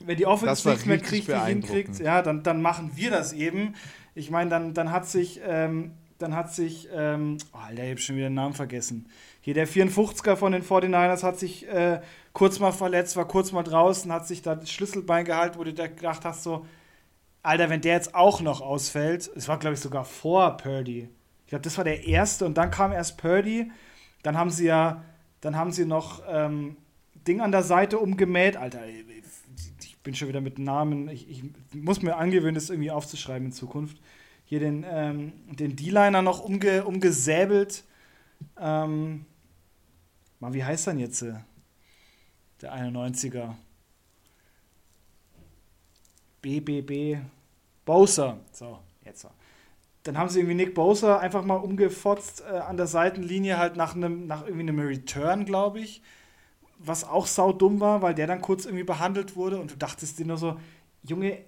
wenn die Offense nichts mehr kriegt, hinkriegt, ja, dann, dann machen wir das eben. Ich meine, dann, dann hat sich, ähm, dann hat sich, ähm, oh, Alter, ich habe schon wieder den Namen vergessen. Hier der 54er von den 49ers hat sich äh, kurz mal verletzt, war kurz mal draußen, hat sich da das Schlüsselbein gehalten, wo du da gedacht hast, so, Alter, wenn der jetzt auch noch ausfällt, es war, glaube ich, sogar vor Purdy glaube, das war der erste und dann kam erst Purdy. Dann haben sie ja, dann haben sie noch ähm, Ding an der Seite umgemäht. Alter, ich bin schon wieder mit Namen. Ich, ich muss mir angewöhnen, das irgendwie aufzuschreiben in Zukunft. Hier den, ähm, den D-Liner noch umge, umgesäbelt. Ähm, mal, wie heißt dann jetzt äh, der 91er? BBB Bowser. So, jetzt. Dann haben sie irgendwie Nick Bosa einfach mal umgefotzt äh, an der Seitenlinie, halt nach einem, nach irgendwie einem Return, glaube ich. Was auch saudumm war, weil der dann kurz irgendwie behandelt wurde und du dachtest dir nur so, Junge,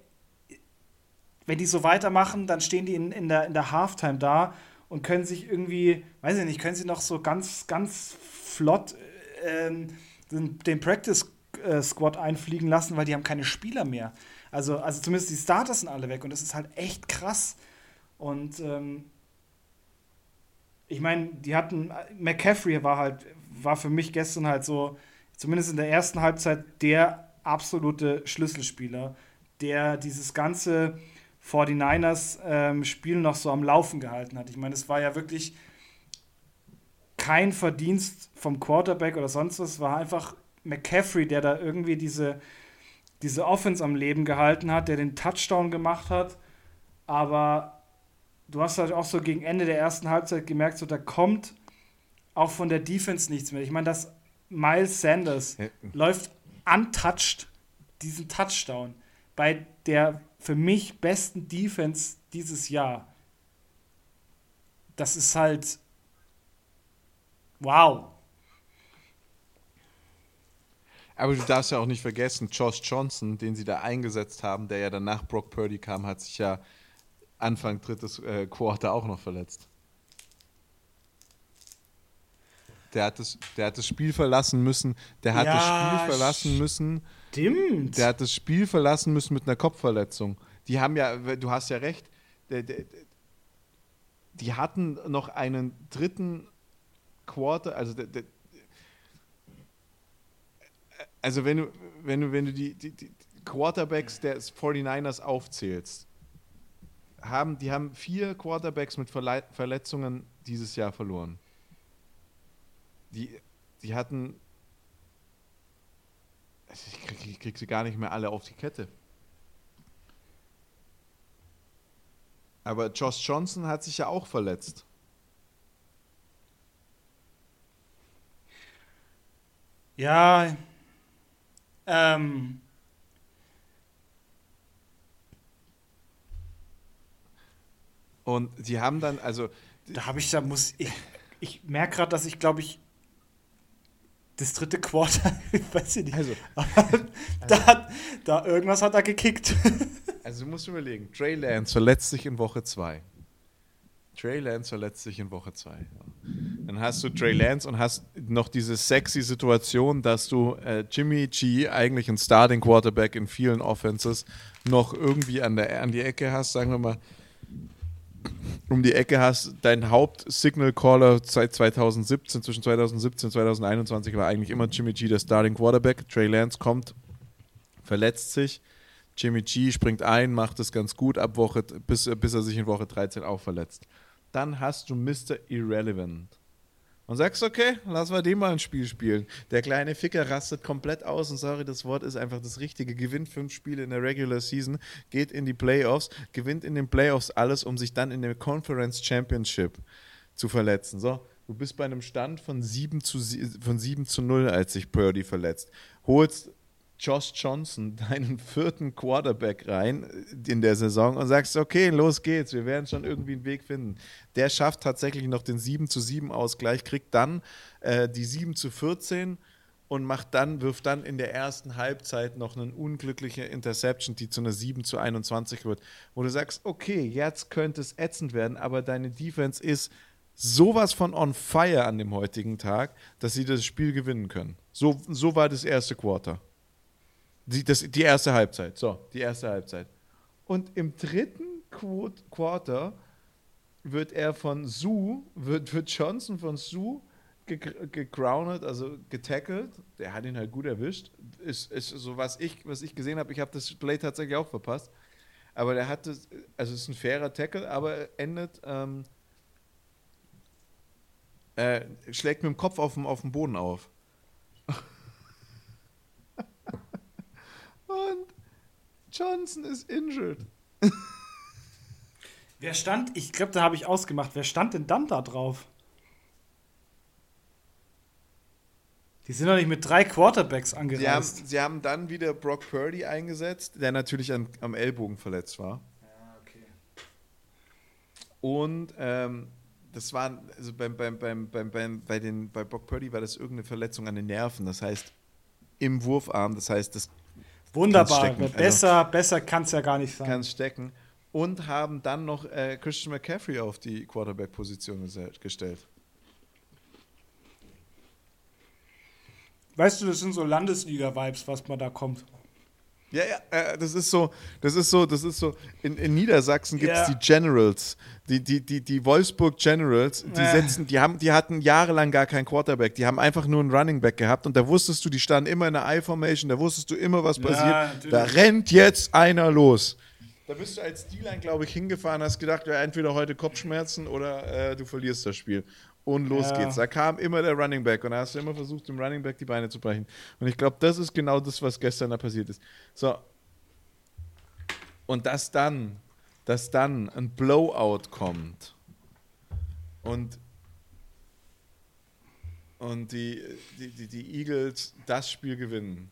wenn die so weitermachen, dann stehen die in, in, der, in der Halftime da und können sich irgendwie, weiß ich nicht, können sie noch so ganz, ganz flott äh, den, den Practice äh, einfliegen lassen, weil die haben keine Spieler mehr. Also, also zumindest die Starters sind alle weg und das ist halt echt krass. Und ähm, ich meine, die hatten, McCaffrey war halt, war für mich gestern halt so, zumindest in der ersten Halbzeit, der absolute Schlüsselspieler, der dieses ganze 49ers-Spiel ähm, noch so am Laufen gehalten hat. Ich meine, es war ja wirklich kein Verdienst vom Quarterback oder sonst was, es war einfach McCaffrey, der da irgendwie diese, diese Offense am Leben gehalten hat, der den Touchdown gemacht hat. Aber du hast halt auch so gegen Ende der ersten Halbzeit gemerkt, so da kommt auch von der Defense nichts mehr. Ich meine, dass Miles Sanders ja. läuft untouched diesen Touchdown bei der für mich besten Defense dieses Jahr. Das ist halt wow. Aber du darfst ja auch nicht vergessen, Josh Johnson, den sie da eingesetzt haben, der ja danach Brock Purdy kam, hat sich ja Anfang drittes äh, Quarter auch noch verletzt. Der hat, das, der hat das Spiel verlassen müssen. Der hat ja, das Spiel verlassen müssen. Stimmt. Der hat das Spiel verlassen müssen mit einer Kopfverletzung. Die haben ja, du hast ja recht, der, der, die hatten noch einen dritten Quarter, also der, also wenn du, wenn du, wenn du die, die, die Quarterbacks des 49ers aufzählst, haben, die haben vier Quarterbacks mit Verle Verletzungen dieses Jahr verloren. Die, die hatten. Ich krieg, ich krieg sie gar nicht mehr alle auf die Kette. Aber Josh Johnson hat sich ja auch verletzt. Ja, ähm, und die haben dann, also. Da habe ich, da muss ich, ich merke gerade, dass ich glaube ich das dritte Quarter, [laughs] ich weiß ich nicht. Also, also [laughs] da, hat, da irgendwas hat er gekickt. [laughs] Also du musst überlegen, Trey Lance verletzt sich in Woche 2. Trey Lance verletzt sich in Woche 2. Dann hast du Trey Lance und hast noch diese sexy Situation, dass du äh, Jimmy G, eigentlich ein Starting Quarterback in vielen Offenses, noch irgendwie an, der, an die Ecke hast, sagen wir mal, um die Ecke hast, dein Haupt-Signal-Caller seit 2017, zwischen 2017 und 2021 war eigentlich immer Jimmy G der Starting Quarterback. Trey Lance kommt, verletzt sich. Jimmy G springt ein, macht es ganz gut ab Woche, bis, bis er sich in Woche 13 auch verletzt dann hast du Mr. Irrelevant. Und sagst, okay, lass mal den mal ein Spiel spielen. Der kleine Ficker rastet komplett aus und sorry, das Wort ist einfach das Richtige. Gewinnt fünf Spiele in der Regular Season, geht in die Playoffs, gewinnt in den Playoffs alles, um sich dann in der Conference Championship zu verletzen. So, du bist bei einem Stand von 7 zu, von 7 zu 0, als sich Purdy verletzt. Holst Josh Johnson [laughs] deinen vierten Quarterback rein in der Saison und sagst, okay, los geht's, wir werden schon irgendwie einen Weg finden. Der schafft tatsächlich noch den 7 zu 7 Ausgleich, kriegt dann äh, die 7 zu 14 und macht dann, wirft dann in der ersten Halbzeit noch eine unglückliche Interception, die zu einer 7 zu 21 wird, wo du sagst, okay, jetzt könnte es ätzend werden, aber deine Defense ist sowas von on fire an dem heutigen Tag, dass sie das Spiel gewinnen können. So, so war das erste Quarter. Die, das, die erste Halbzeit. So, die erste Halbzeit. Und im dritten Quarter wird er von Sue, wird, wird Johnson von Sue gegroundet, also getackelt. Der hat ihn halt gut erwischt. Ist, ist so, was ich, was ich gesehen habe, ich habe das Play tatsächlich auch verpasst. Aber der hat das, also es ist ein fairer Tackle, aber endet, ähm, äh, schlägt mit dem Kopf auf dem, auf dem Boden auf. Und Johnson ist injured. [laughs] Wer stand, ich glaube, da habe ich ausgemacht, wer stand denn dann da drauf? Die sind doch nicht mit drei Quarterbacks angereist. Sie haben, sie haben dann wieder Brock Purdy eingesetzt, der natürlich an, am Ellbogen verletzt war. Ja, okay. Und ähm, das war, also beim, beim, beim, beim, beim, bei, den, bei Brock Purdy war das irgendeine Verletzung an den Nerven, das heißt im Wurfarm, das heißt, das Wunderbar. Besser, also, besser kann es ja gar nicht sein. Kann stecken. Und haben dann noch äh, Christian McCaffrey auf die Quarterback-Position gestellt. Weißt du, das sind so Landesliga-Vibes, was man da kommt. Ja, ja, äh, das ist so, das ist so, das ist so. In, in Niedersachsen gibt es ja. die Generals, die, die, die, die Wolfsburg Generals, die ja. setzen, die haben, die hatten jahrelang gar keinen Quarterback, die haben einfach nur einen Running Back gehabt und da wusstest du, die standen immer in der I-Formation, da wusstest du immer, was passiert. Ja, da rennt jetzt einer los. Da bist du als D-Line, glaube ich, hingefahren, hast gedacht, ja, entweder heute Kopfschmerzen oder äh, du verlierst das Spiel. Und los ja. geht's. Da kam immer der Running Back und da hast du immer versucht, dem Running Back die Beine zu brechen. Und ich glaube, das ist genau das, was gestern da passiert ist. So. Und dass dann, dass dann ein Blowout kommt und, und die, die, die, die Eagles das Spiel gewinnen,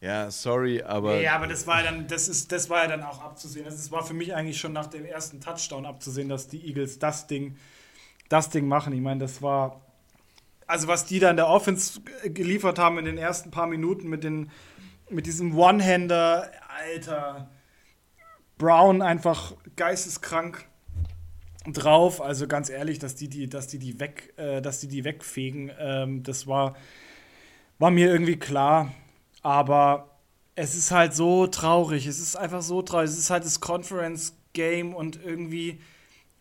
Ja, sorry, aber. Ja, aber das war ja dann, das ist, das war ja dann auch abzusehen. Das war für mich eigentlich schon nach dem ersten Touchdown abzusehen, dass die Eagles das Ding, das Ding machen. Ich meine, das war. Also, was die da in der Offense geliefert haben in den ersten paar Minuten mit, den, mit diesem One-Hander, Alter. Brown einfach geisteskrank drauf. Also ganz ehrlich, dass die die, dass die die weg, äh, dass die die wegfegen, ähm, das war, war mir irgendwie klar. Aber es ist halt so traurig. Es ist einfach so traurig. Es ist halt das Conference Game und irgendwie,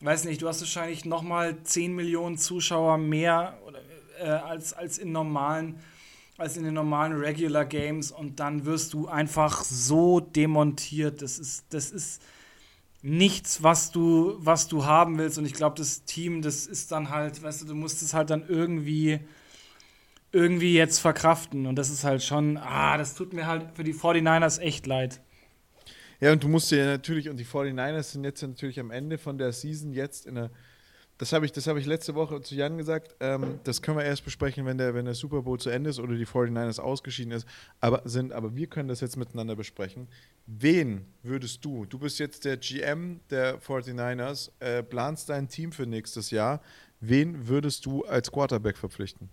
weiß nicht, du hast wahrscheinlich noch mal 10 Millionen Zuschauer mehr oder, äh, als, als in normalen als in den normalen Regular Games und dann wirst du einfach so demontiert. Das ist, das ist nichts, was du, was du haben willst. Und ich glaube, das Team, das ist dann halt, weißt du, du musst es halt dann irgendwie irgendwie jetzt verkraften. Und das ist halt schon, ah, das tut mir halt für die 49ers echt leid. Ja, und du musst dir natürlich, und die 49ers sind jetzt natürlich am Ende von der Season jetzt in der, das habe ich, hab ich letzte Woche zu Jan gesagt, ähm, das können wir erst besprechen, wenn der, wenn der Super Bowl zu Ende ist oder die 49ers ausgeschieden ist, aber sind, aber wir können das jetzt miteinander besprechen. Wen würdest du, du bist jetzt der GM der 49ers, äh, planst dein Team für nächstes Jahr, wen würdest du als Quarterback verpflichten?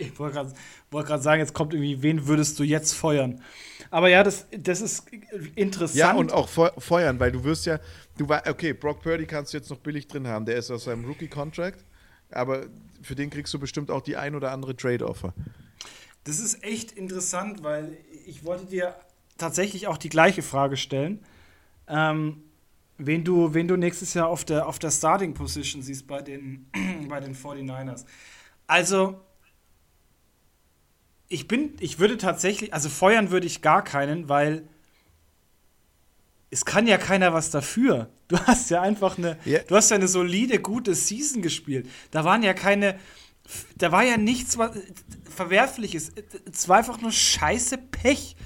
Ich wollte gerade wollt sagen, jetzt kommt irgendwie, wen würdest du jetzt feuern? Aber ja, das, das ist interessant. Ja, und auch feuern, weil du wirst ja, du war, okay, Brock Purdy kannst du jetzt noch billig drin haben, der ist aus seinem Rookie-Contract, aber für den kriegst du bestimmt auch die ein oder andere Trade-Offer. Das ist echt interessant, weil ich wollte dir tatsächlich auch die gleiche Frage stellen. Ähm, wen du, wen du nächstes Jahr auf der, auf der Starting Position siehst bei den, [clears throat] bei den 49ers. Also, ich bin, ich würde tatsächlich, also feuern würde ich gar keinen, weil es kann ja keiner was dafür. [laughs] Du hast ja einfach eine, yeah. du hast ja eine solide, gute Season gespielt. Da waren ja keine, da war ja nichts was, Verwerfliches. Es war einfach nur scheiße Pech.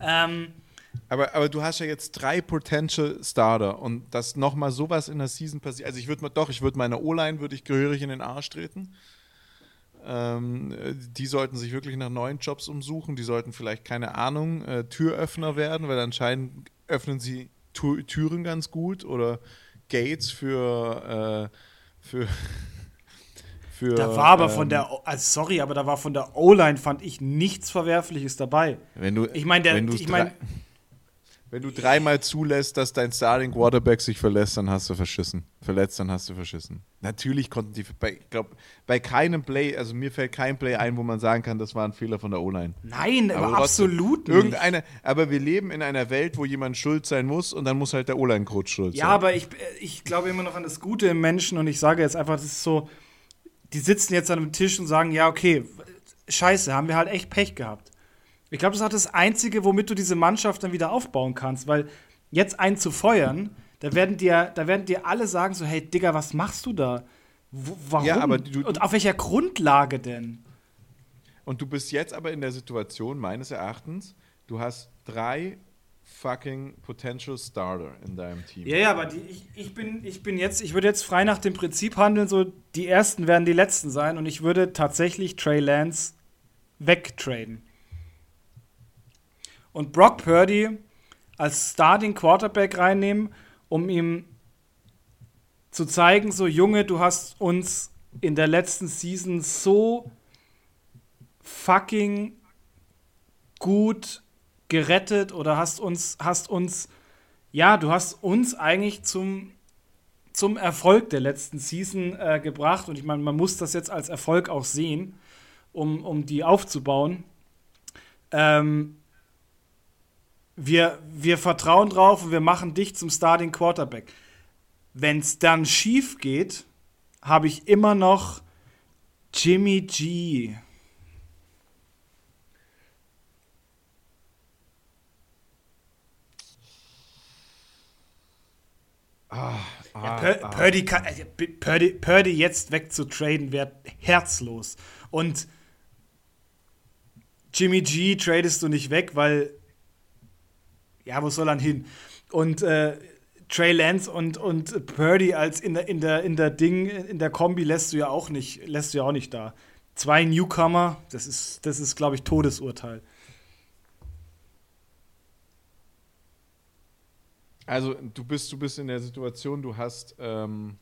Ähm, aber, aber du hast ja jetzt drei Potential Starter und dass nochmal sowas in der Season passiert. Also ich würde doch, ich würde meine O-Line würde ich gehörig in den Arsch treten. Ähm, die sollten sich wirklich nach neuen Jobs umsuchen. Die sollten vielleicht, keine Ahnung, äh, Türöffner werden, weil anscheinend öffnen sie Tür Türen ganz gut oder Gates für, äh, für [laughs] für, da war aber ähm, von der, also sorry, aber da war von der O-Line fand ich nichts Verwerfliches dabei. Wenn du, ich meine, ich meine, wenn du dreimal zulässt, dass dein Starting Quarterback sich verlässt, dann hast du verschissen. Verletzt, dann hast du verschissen. Natürlich konnten die, bei, ich glaube, bei keinem Play, also mir fällt kein Play ein, wo man sagen kann, das war ein Fehler von der O-Line. Nein, aber, aber absolut nicht. Irgendeine, aber wir leben in einer Welt, wo jemand schuld sein muss und dann muss halt der O-Line-Coach schuld ja, sein. Ja, aber ich, ich glaube immer noch an das Gute im Menschen und ich sage jetzt einfach, das ist so, die sitzen jetzt an einem Tisch und sagen, ja, okay, scheiße, haben wir halt echt Pech gehabt. Ich glaube, das ist auch das Einzige, womit du diese Mannschaft dann wieder aufbauen kannst, weil jetzt einen zu feuern, da werden dir, da werden dir alle sagen so, hey Digga, was machst du da? Wo, warum? Ja, aber du, Und auf welcher Grundlage denn? Und du bist jetzt aber in der Situation, meines Erachtens, du hast drei fucking Potential Starter in deinem Team. Ja, ja, aber die, ich, ich, bin, ich bin jetzt, ich würde jetzt frei nach dem Prinzip handeln, so die ersten werden die letzten sein und ich würde tatsächlich Trey Lance wegtraden und Brock Purdy als Starting Quarterback reinnehmen, um ihm zu zeigen, so Junge, du hast uns in der letzten Season so fucking gut gerettet oder hast uns, hast uns, ja, du hast uns eigentlich zum, zum Erfolg der letzten Season äh, gebracht. Und ich meine, man muss das jetzt als Erfolg auch sehen, um, um die aufzubauen. Ähm, wir, wir vertrauen drauf und wir machen dich zum Starting Quarterback. Wenn es dann schief geht, habe ich immer noch Jimmy G. Ah, ah, ja, Pur ah. Purdy, kann, äh, Purdy, Purdy jetzt wegzutraden wäre herzlos. Und Jimmy G tradest du nicht weg, weil ja, wo soll er hin? Und äh, Trey Lance und, und Purdy als in der, in der, in der Ding, in der Kombi lässt du ja auch nicht, lässt du ja auch nicht da. Zwei Newcomer, das ist, das ist, glaube ich, Todesurteil. Also du bist, du bist in der Situation, du hast ähm,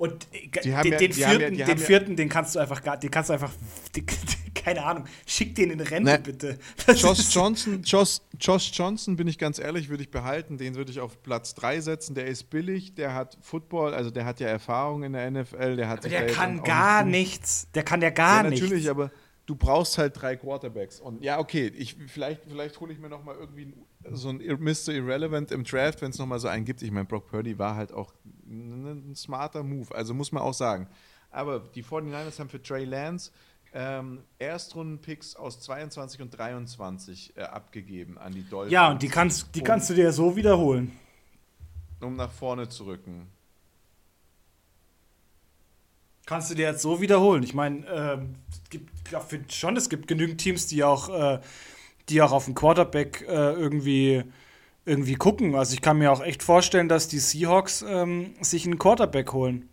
und äh, den, ja, den, vierten, ja, den vierten, den kannst du einfach gar, den kannst du einfach, [laughs] die, keine Ahnung, schick den in Rente, ne, bitte. [laughs] Josh Johnson, Josh, Josh Johnson, bin ich ganz ehrlich, würde ich behalten. Den würde ich auf Platz 3 setzen. Der ist billig, der hat Football, also der hat ja Erfahrung in der NFL. Der, hat der kann gar nichts. Der kann ja gar nichts. Natürlich, aber du brauchst halt drei Quarterbacks. Und ja, okay, ich, vielleicht, vielleicht hole ich mir noch mal irgendwie so ein Mr. Irrelevant im Draft, wenn es noch mal so einen gibt. Ich meine, Brock Purdy war halt auch ein smarter Move, also muss man auch sagen. Aber die 49ers haben für Trey Lance ähm, Erstrunden-Picks aus 22 und 23 äh, abgegeben an die Dolphins. Ja, und die kannst, die kannst du dir so wiederholen. Um nach vorne zu rücken. Kannst du dir jetzt so wiederholen? Ich meine, äh, es gibt, ich finde schon, es gibt genügend Teams, die auch, äh, die auch auf den Quarterback äh, irgendwie irgendwie gucken. Also ich kann mir auch echt vorstellen, dass die Seahawks ähm, sich einen Quarterback holen.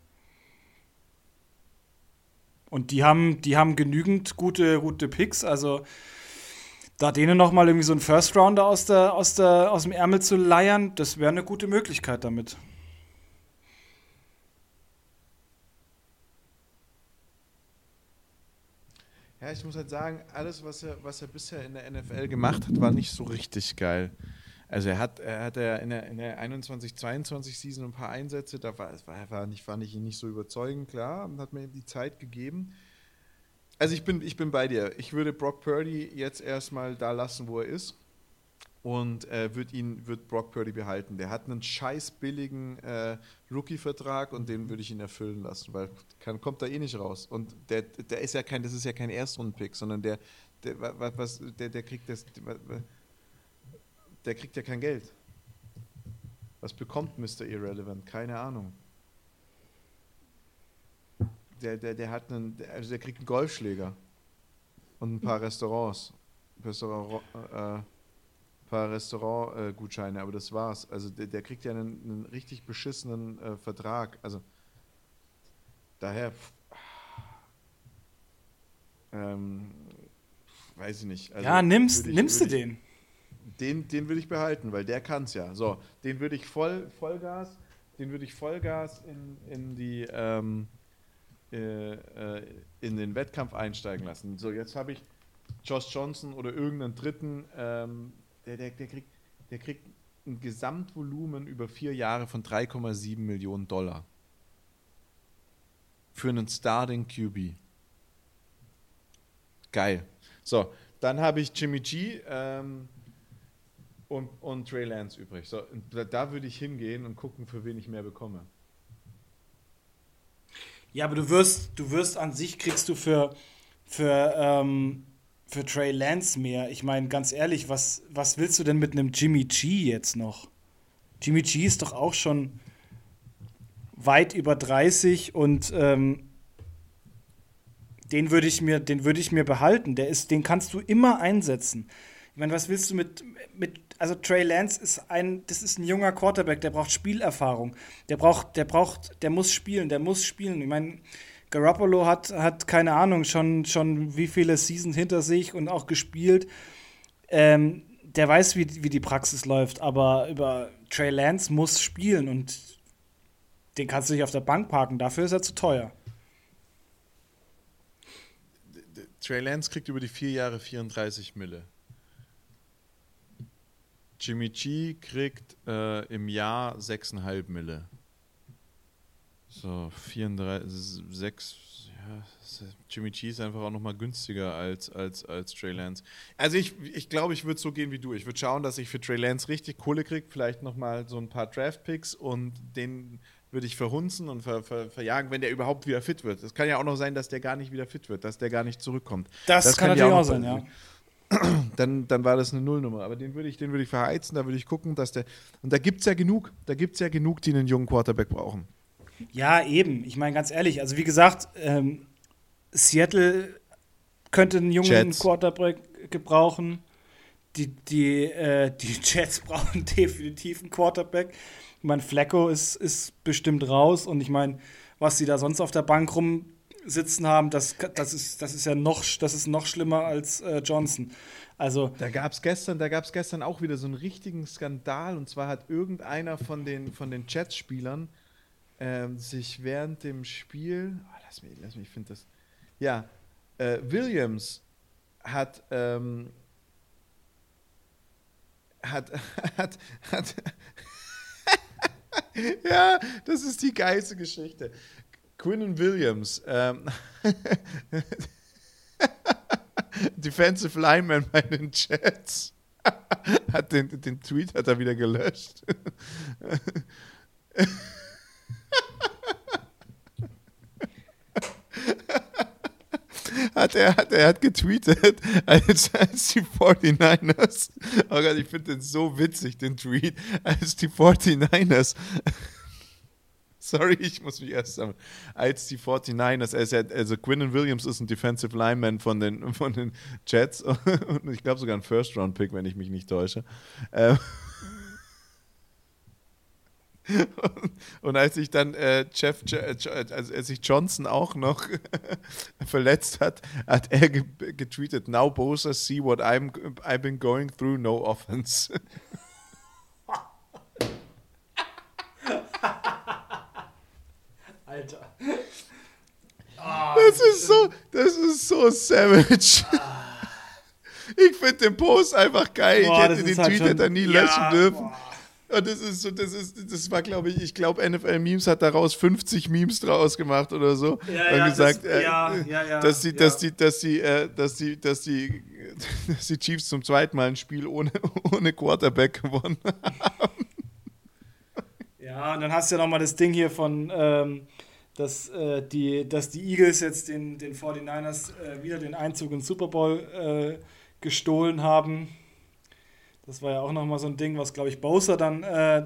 Und die haben, die haben genügend gute, gute Picks. Also da denen noch mal irgendwie so einen First Rounder aus, der, aus, der, aus dem Ärmel zu leiern, das wäre eine gute Möglichkeit damit. Ja, ich muss halt sagen, alles, was er, was er bisher in der NFL gemacht hat, war nicht so richtig geil. Also er hat, er hat ja in der, in der 21-22 Season ein paar Einsätze, da war, war, war nicht, fand ich ihn nicht so überzeugend, klar, hat mir die Zeit gegeben. Also ich bin, ich bin bei dir. Ich würde Brock Purdy jetzt erstmal da lassen, wo er ist. Und äh, wird ihn, wird Brock Purdy behalten. Der hat einen scheiß billigen äh, Rookie-Vertrag und den würde ich ihn erfüllen lassen, weil kann, kommt da eh nicht raus. Und der, der ist ja kein, das ist ja kein Erstrunden-Pick, sondern der, der, was, der, der kriegt das der kriegt ja kein Geld. Was bekommt Mr. Irrelevant? Keine Ahnung. Der, der, der hat einen, also der kriegt einen Golfschläger und ein paar Restaurants. Restaurant, äh, paar Restaurantgutscheine, äh, aber das war's. Also der, der kriegt ja einen, einen richtig beschissenen äh, Vertrag. Also daher ähm, weiß ich nicht. Also, ja, nimmst, ich, nimmst du den? Den, den würde ich behalten, weil der kann es ja. So, den würde ich voll, Vollgas, den würde ich Vollgas in, in die ähm, äh, äh, in den Wettkampf einsteigen lassen. So, jetzt habe ich Josh Johnson oder irgendeinen dritten, ähm, der, der, der, kriegt, der kriegt ein Gesamtvolumen über vier Jahre von 3,7 Millionen Dollar. Für einen Starting QB. Geil. So, dann habe ich Jimmy G. Ähm, und, und Trey Lance übrig. So, da, da würde ich hingehen und gucken, für wen ich mehr bekomme. Ja, aber du wirst, du wirst an sich kriegst du für, für, ähm, für Trey Lance mehr. Ich meine, ganz ehrlich, was, was willst du denn mit einem Jimmy G jetzt noch? Jimmy G ist doch auch schon weit über 30 und ähm, den würde ich mir, ich mir behalten. Der ist, den kannst du immer einsetzen. Ich meine, was willst du mit, mit also Trey Lance ist ein, das ist ein junger Quarterback, der braucht Spielerfahrung. Der braucht, der braucht, der muss spielen, der muss spielen. Ich meine, Garoppolo hat, hat keine Ahnung, schon, schon wie viele Seasons hinter sich und auch gespielt. Ähm, der weiß, wie, wie die Praxis läuft, aber über Trey Lance muss spielen und den kannst du nicht auf der Bank parken, dafür ist er zu teuer. Trey Lance kriegt über die vier Jahre 34 Mille. Jimmy G kriegt äh, im Jahr 6,5 Mille. So, 34, 6, ja, Jimmy G ist einfach auch nochmal günstiger als, als, als Trey Lance. Also ich, ich glaube, ich würde so gehen wie du. Ich würde schauen, dass ich für Trey Lance richtig Kohle kriege, vielleicht nochmal so ein paar Draft-Picks und den würde ich verhunzen und ver, ver, verjagen, wenn der überhaupt wieder fit wird. Es kann ja auch noch sein, dass der gar nicht wieder fit wird, dass der gar nicht zurückkommt. Das, das kann, kann natürlich auch sein, ja [clears throat] dann, dann war das eine Nullnummer. Aber den würde ich, würd ich verheizen, da würde ich gucken, dass der. Und da gibt es ja genug, da gibt es ja genug, die einen jungen Quarterback brauchen. Ja, eben. Ich meine, ganz ehrlich, also wie gesagt, ähm, Seattle könnte einen jungen Jets. Quarterback gebrauchen. Die, die, äh, die [laughs] Jets brauchen definitiv einen Quarterback. Ich meine, Flecko ist, ist bestimmt raus und ich meine, was sie da sonst auf der Bank rum sitzen haben, das, das, ist, das ist ja noch, das ist noch schlimmer als äh, Johnson. Also da gab es gestern, gestern auch wieder so einen richtigen Skandal und zwar hat irgendeiner von den von den Jets-Spielern ähm, sich während dem Spiel, oh, lass mich, lass mich, ich finde das, ja, äh, Williams hat ähm, hat [laughs] hat hat [laughs] ja, das ist die geilste Geschichte. Quinnen Williams ähm, [laughs] Defensive Lineman bei den Jets. [laughs] hat den, den Tweet hat er wieder gelöscht. hat er, hat, er hat getweetet, als, als die 49ers, oh Gott, ich finde den so witzig, den Tweet, als die 49ers [laughs] Sorry, ich muss mich erst sammeln. Als die 49ers, er ist ja, also Quinnen Williams ist ein Defensive Lineman von den, [laughs] von den Jets und ich glaube sogar ein First-Round-Pick, wenn ich mich nicht täusche. Ähm und, [laughs] und, als sich dann äh, Jeff, also als sich Johnson auch noch verletzt hat, hat er ge getweetet: Now Bosa see what I'm, I've been going through, no offense. Alter. Oh, das ist so, das ist so savage. Ah. Ich finde den Post einfach geil. Boah, ich hätte den halt Tweet hätte nie ja, löschen dürfen. Boah. Und das ist so, das ist, das war, glaube ich, ich glaube, NFL Memes hat daraus 50 Memes draus gemacht oder so. Ja, und ja, gesagt, das, äh, ja, ja, dass die, dass die, dass die, äh, dass die, dass die, [laughs] dass die Chiefs zum zweiten Mal ein Spiel ohne, [laughs] ohne Quarterback gewonnen haben. Ja, und dann hast du ja nochmal das Ding hier von, ähm, dass, äh, die, dass die Eagles jetzt den, den 49ers äh, wieder den Einzug in den Super Bowl äh, gestohlen haben. Das war ja auch nochmal so ein Ding, was, glaube ich, Bowser dann äh,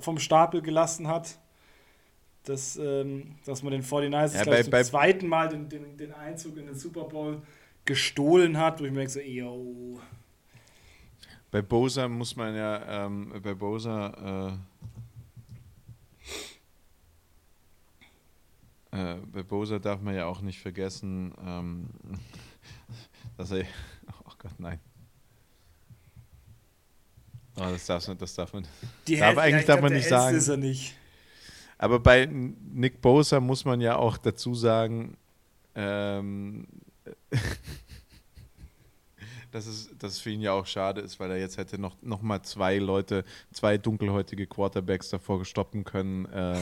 vom Stapel gelassen hat. Dass, ähm, dass man den 49ers ja, bei, zum zweiten Mal den, den, den Einzug in den Super Bowl gestohlen hat, wo ich mir denke, so, yo. Bei Bowser muss man ja, ähm, bei Bowser äh, bei Bosa darf man ja auch nicht vergessen, ähm, [laughs] dass er. [laughs] Oh Gott, nein. Oh, das, darf, das darf man. Die darf, eigentlich ja, darf glaub, man nicht sagen. Ist er nicht. Aber bei Nick Bosa muss man ja auch dazu sagen, ähm, dass es, dass es für ihn ja auch schade ist, weil er jetzt hätte noch, noch mal zwei Leute, zwei dunkelhäutige Quarterbacks davor stoppen können, äh,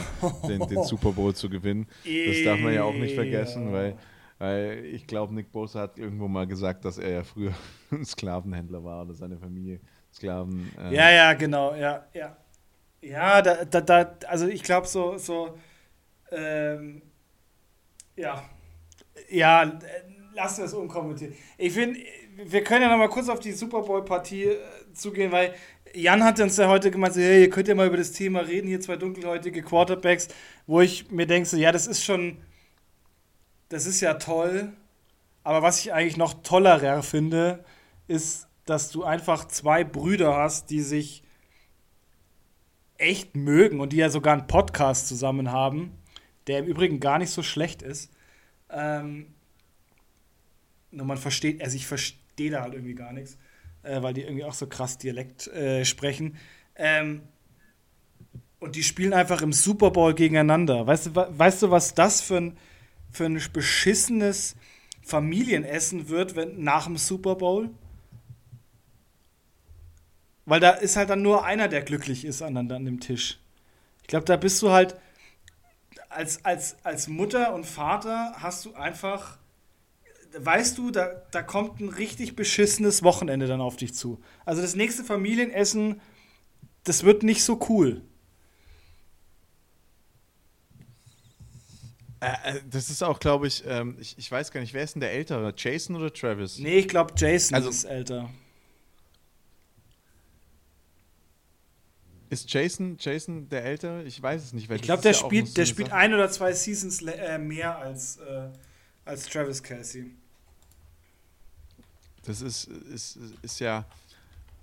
den, den, [laughs] Super Bowl zu gewinnen. Das darf man ja auch nicht vergessen, weil, weil ich glaube, Nick Bosa hat irgendwo mal gesagt, dass er ja früher [laughs] ein Sklavenhändler war oder seine Familie Sklaven. Äh ja, ja, genau, ja, ja. Ja, da, da, da also ich glaube so, so, ähm, ja, ja, lassen wir es unkommentiert. Ich finde, wir können ja noch mal kurz auf die Super Bowl-Partie äh, zugehen, weil Jan hat uns ja heute gemeint, so, hey, ihr könnt ja mal über das Thema reden, hier zwei dunkelhäutige Quarterbacks, wo ich mir denke, so, ja, das ist schon, das ist ja toll, aber was ich eigentlich noch tollerer finde, ist, dass du einfach zwei Brüder hast, die sich echt mögen und die ja sogar einen Podcast zusammen haben, der im Übrigen gar nicht so schlecht ist. Ähm, nur man versteht, also ich verstehe verstehe da halt irgendwie gar nichts, äh, weil die irgendwie auch so krass Dialekt äh, sprechen. Ähm, und die spielen einfach im Super Bowl gegeneinander. Weißt du, weißt du was das für ein, für ein beschissenes Familienessen wird wenn, nach dem Super Bowl? Weil da ist halt dann nur einer, der glücklich ist an, an dem Tisch. Ich glaube, da bist du halt als, als, als Mutter und Vater hast du einfach weißt du, da, da kommt ein richtig beschissenes Wochenende dann auf dich zu. Also das nächste Familienessen, das wird nicht so cool. Äh, äh, das ist auch, glaube ich, ähm, ich, ich weiß gar nicht, wer ist denn der Ältere? Jason oder Travis? Nee, ich glaube, Jason also, ist älter. Ist Jason, Jason der Ältere? Ich weiß es nicht. ich glaube, der, ja spielt, der spielt ein oder zwei Seasons äh, mehr als, äh, als Travis Kelsey. Das ist, ist, ist, ja,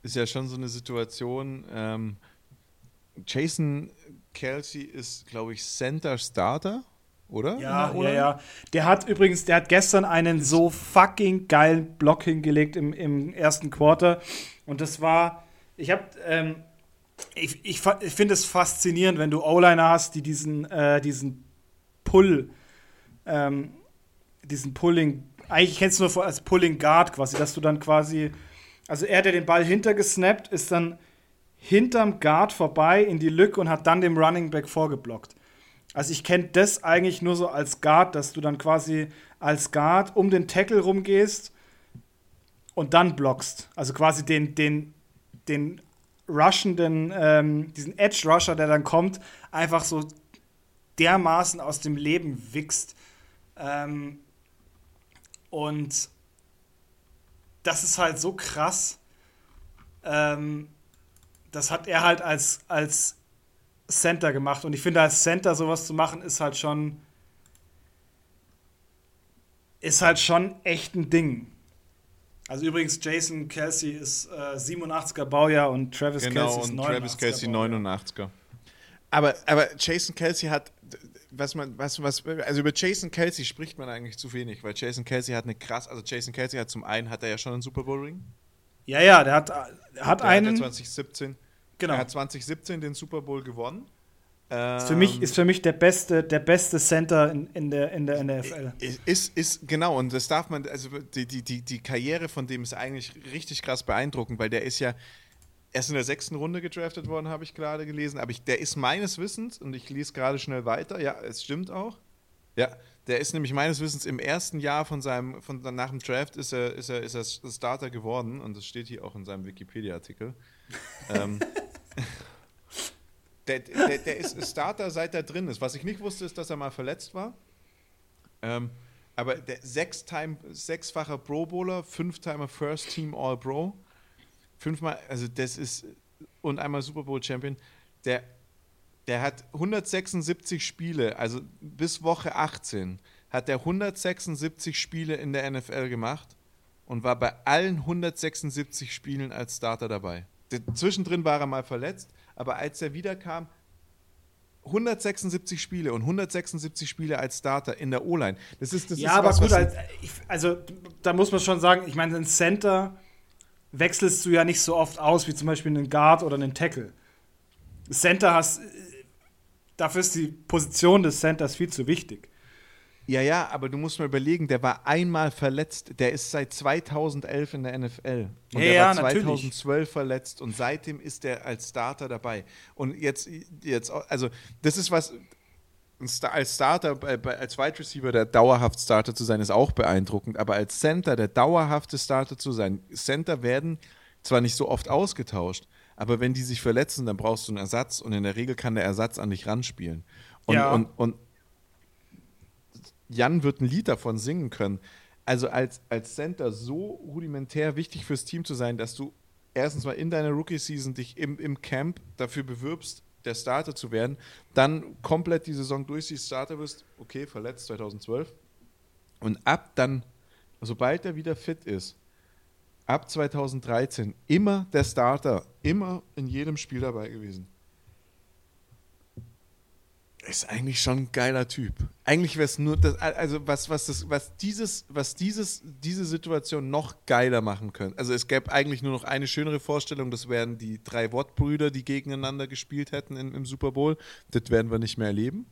ist ja schon so eine Situation. Ähm, Jason Kelsey ist, glaube ich, Center Starter oder? Ja, ja, ja. Der hat übrigens, der hat gestern einen so fucking geilen Block hingelegt im, im ersten Quarter. Und das war, ich hab, ähm, ich, ich, ich finde es faszinierend, wenn du O-Liner hast, die diesen, äh, diesen Pull, ähm, diesen Pulling, eigentlich kennst du nur als Pulling Guard quasi, dass du dann quasi, also er, der den Ball hintergesnappt, ist dann hinterm Guard vorbei in die Lücke und hat dann dem Running Back vorgeblockt. Also ich kenne das eigentlich nur so als Guard, dass du dann quasi als Guard um den Tackle rumgehst und dann blockst. Also quasi den, den, den rushenden, ähm, diesen Edge-Rusher, der dann kommt, einfach so dermaßen aus dem Leben wichst. Ähm, und das ist halt so krass. Ähm, das hat er halt als, als Center gemacht. Und ich finde, als Center sowas zu machen, ist halt schon. Ist halt schon echt ein Ding. Also übrigens, Jason Kelsey ist äh, 87er Baujahr und Travis genau, Kelsey ist und Travis Kelsey 89er. Aber, aber Jason Kelsey hat, was man, was, was, also über Jason Kelsey spricht man eigentlich zu wenig, weil Jason Kelsey hat eine krass, also Jason Kelsey hat zum einen, hat er ja schon einen Super Bowl Ring. Ja, ja, der hat, hat der einen. Hat 2017, genau. Er hat 2017 den Super Bowl gewonnen. Ist für, mich, ähm, ist für mich der beste, der beste Center in, in, der, in der NFL. Ist, ist, genau, und das darf man, also die, die, die, die Karriere von dem ist eigentlich richtig krass beeindruckend, weil der ist ja erst in der sechsten Runde gedraftet worden, habe ich gerade gelesen, aber ich, der ist meines Wissens, und ich lese gerade schnell weiter, ja, es stimmt auch, ja, der ist nämlich meines Wissens im ersten Jahr von seinem, von, nach dem Draft ist er, ist er, ist er Starter geworden, und das steht hier auch in seinem Wikipedia-Artikel. [laughs] ähm, [laughs] der, der, der ist Starter, seit er drin ist. Was ich nicht wusste, ist, dass er mal verletzt war. Ähm, aber der sechs-time, sechsfacher Pro Bowler, fünf-timer First Team All Pro, fünfmal, also das ist und einmal Super Bowl Champion. Der, der hat 176 Spiele, also bis Woche 18 hat er 176 Spiele in der NFL gemacht und war bei allen 176 Spielen als Starter dabei. Zwischendrin war er mal verletzt, aber als er wiederkam, 176 Spiele und 176 Spiele als Starter in der O-Line. Das ist das Ja, ist aber was, gut, als, also da muss man schon sagen, ich meine, ein Center wechselst du ja nicht so oft aus wie zum Beispiel einen Guard oder einen Tackle. Center hast, dafür ist die Position des Centers viel zu wichtig. Ja, ja, aber du musst mal überlegen, der war einmal verletzt. Der ist seit 2011 in der NFL. Und ja, der ja, war 2012 natürlich. verletzt und seitdem ist er als Starter dabei. Und jetzt, jetzt also das ist was, als Starter, als Wide Receiver der dauerhaft Starter zu sein, ist auch beeindruckend, aber als Center der dauerhafte Starter zu sein, Center werden zwar nicht so oft ausgetauscht, aber wenn die sich verletzen, dann brauchst du einen Ersatz und in der Regel kann der Ersatz an dich ranspielen. Und, ja. und, und Jan wird ein Lied davon singen können. Also als, als Center so rudimentär wichtig fürs Team zu sein, dass du erstens mal in deiner Rookie-Season dich im, im Camp dafür bewirbst, der Starter zu werden, dann komplett die Saison durchsiehst, Starter wirst, okay, verletzt 2012. Und ab dann, sobald er wieder fit ist, ab 2013 immer der Starter, immer in jedem Spiel dabei gewesen ist eigentlich schon ein geiler Typ. Eigentlich wäre es nur das, also was, was, das, was dieses, was dieses, diese Situation noch geiler machen könnte. Also es gäbe eigentlich nur noch eine schönere Vorstellung, das wären die drei Watt-Brüder, die gegeneinander gespielt hätten im, im Super Bowl. Das werden wir nicht mehr erleben.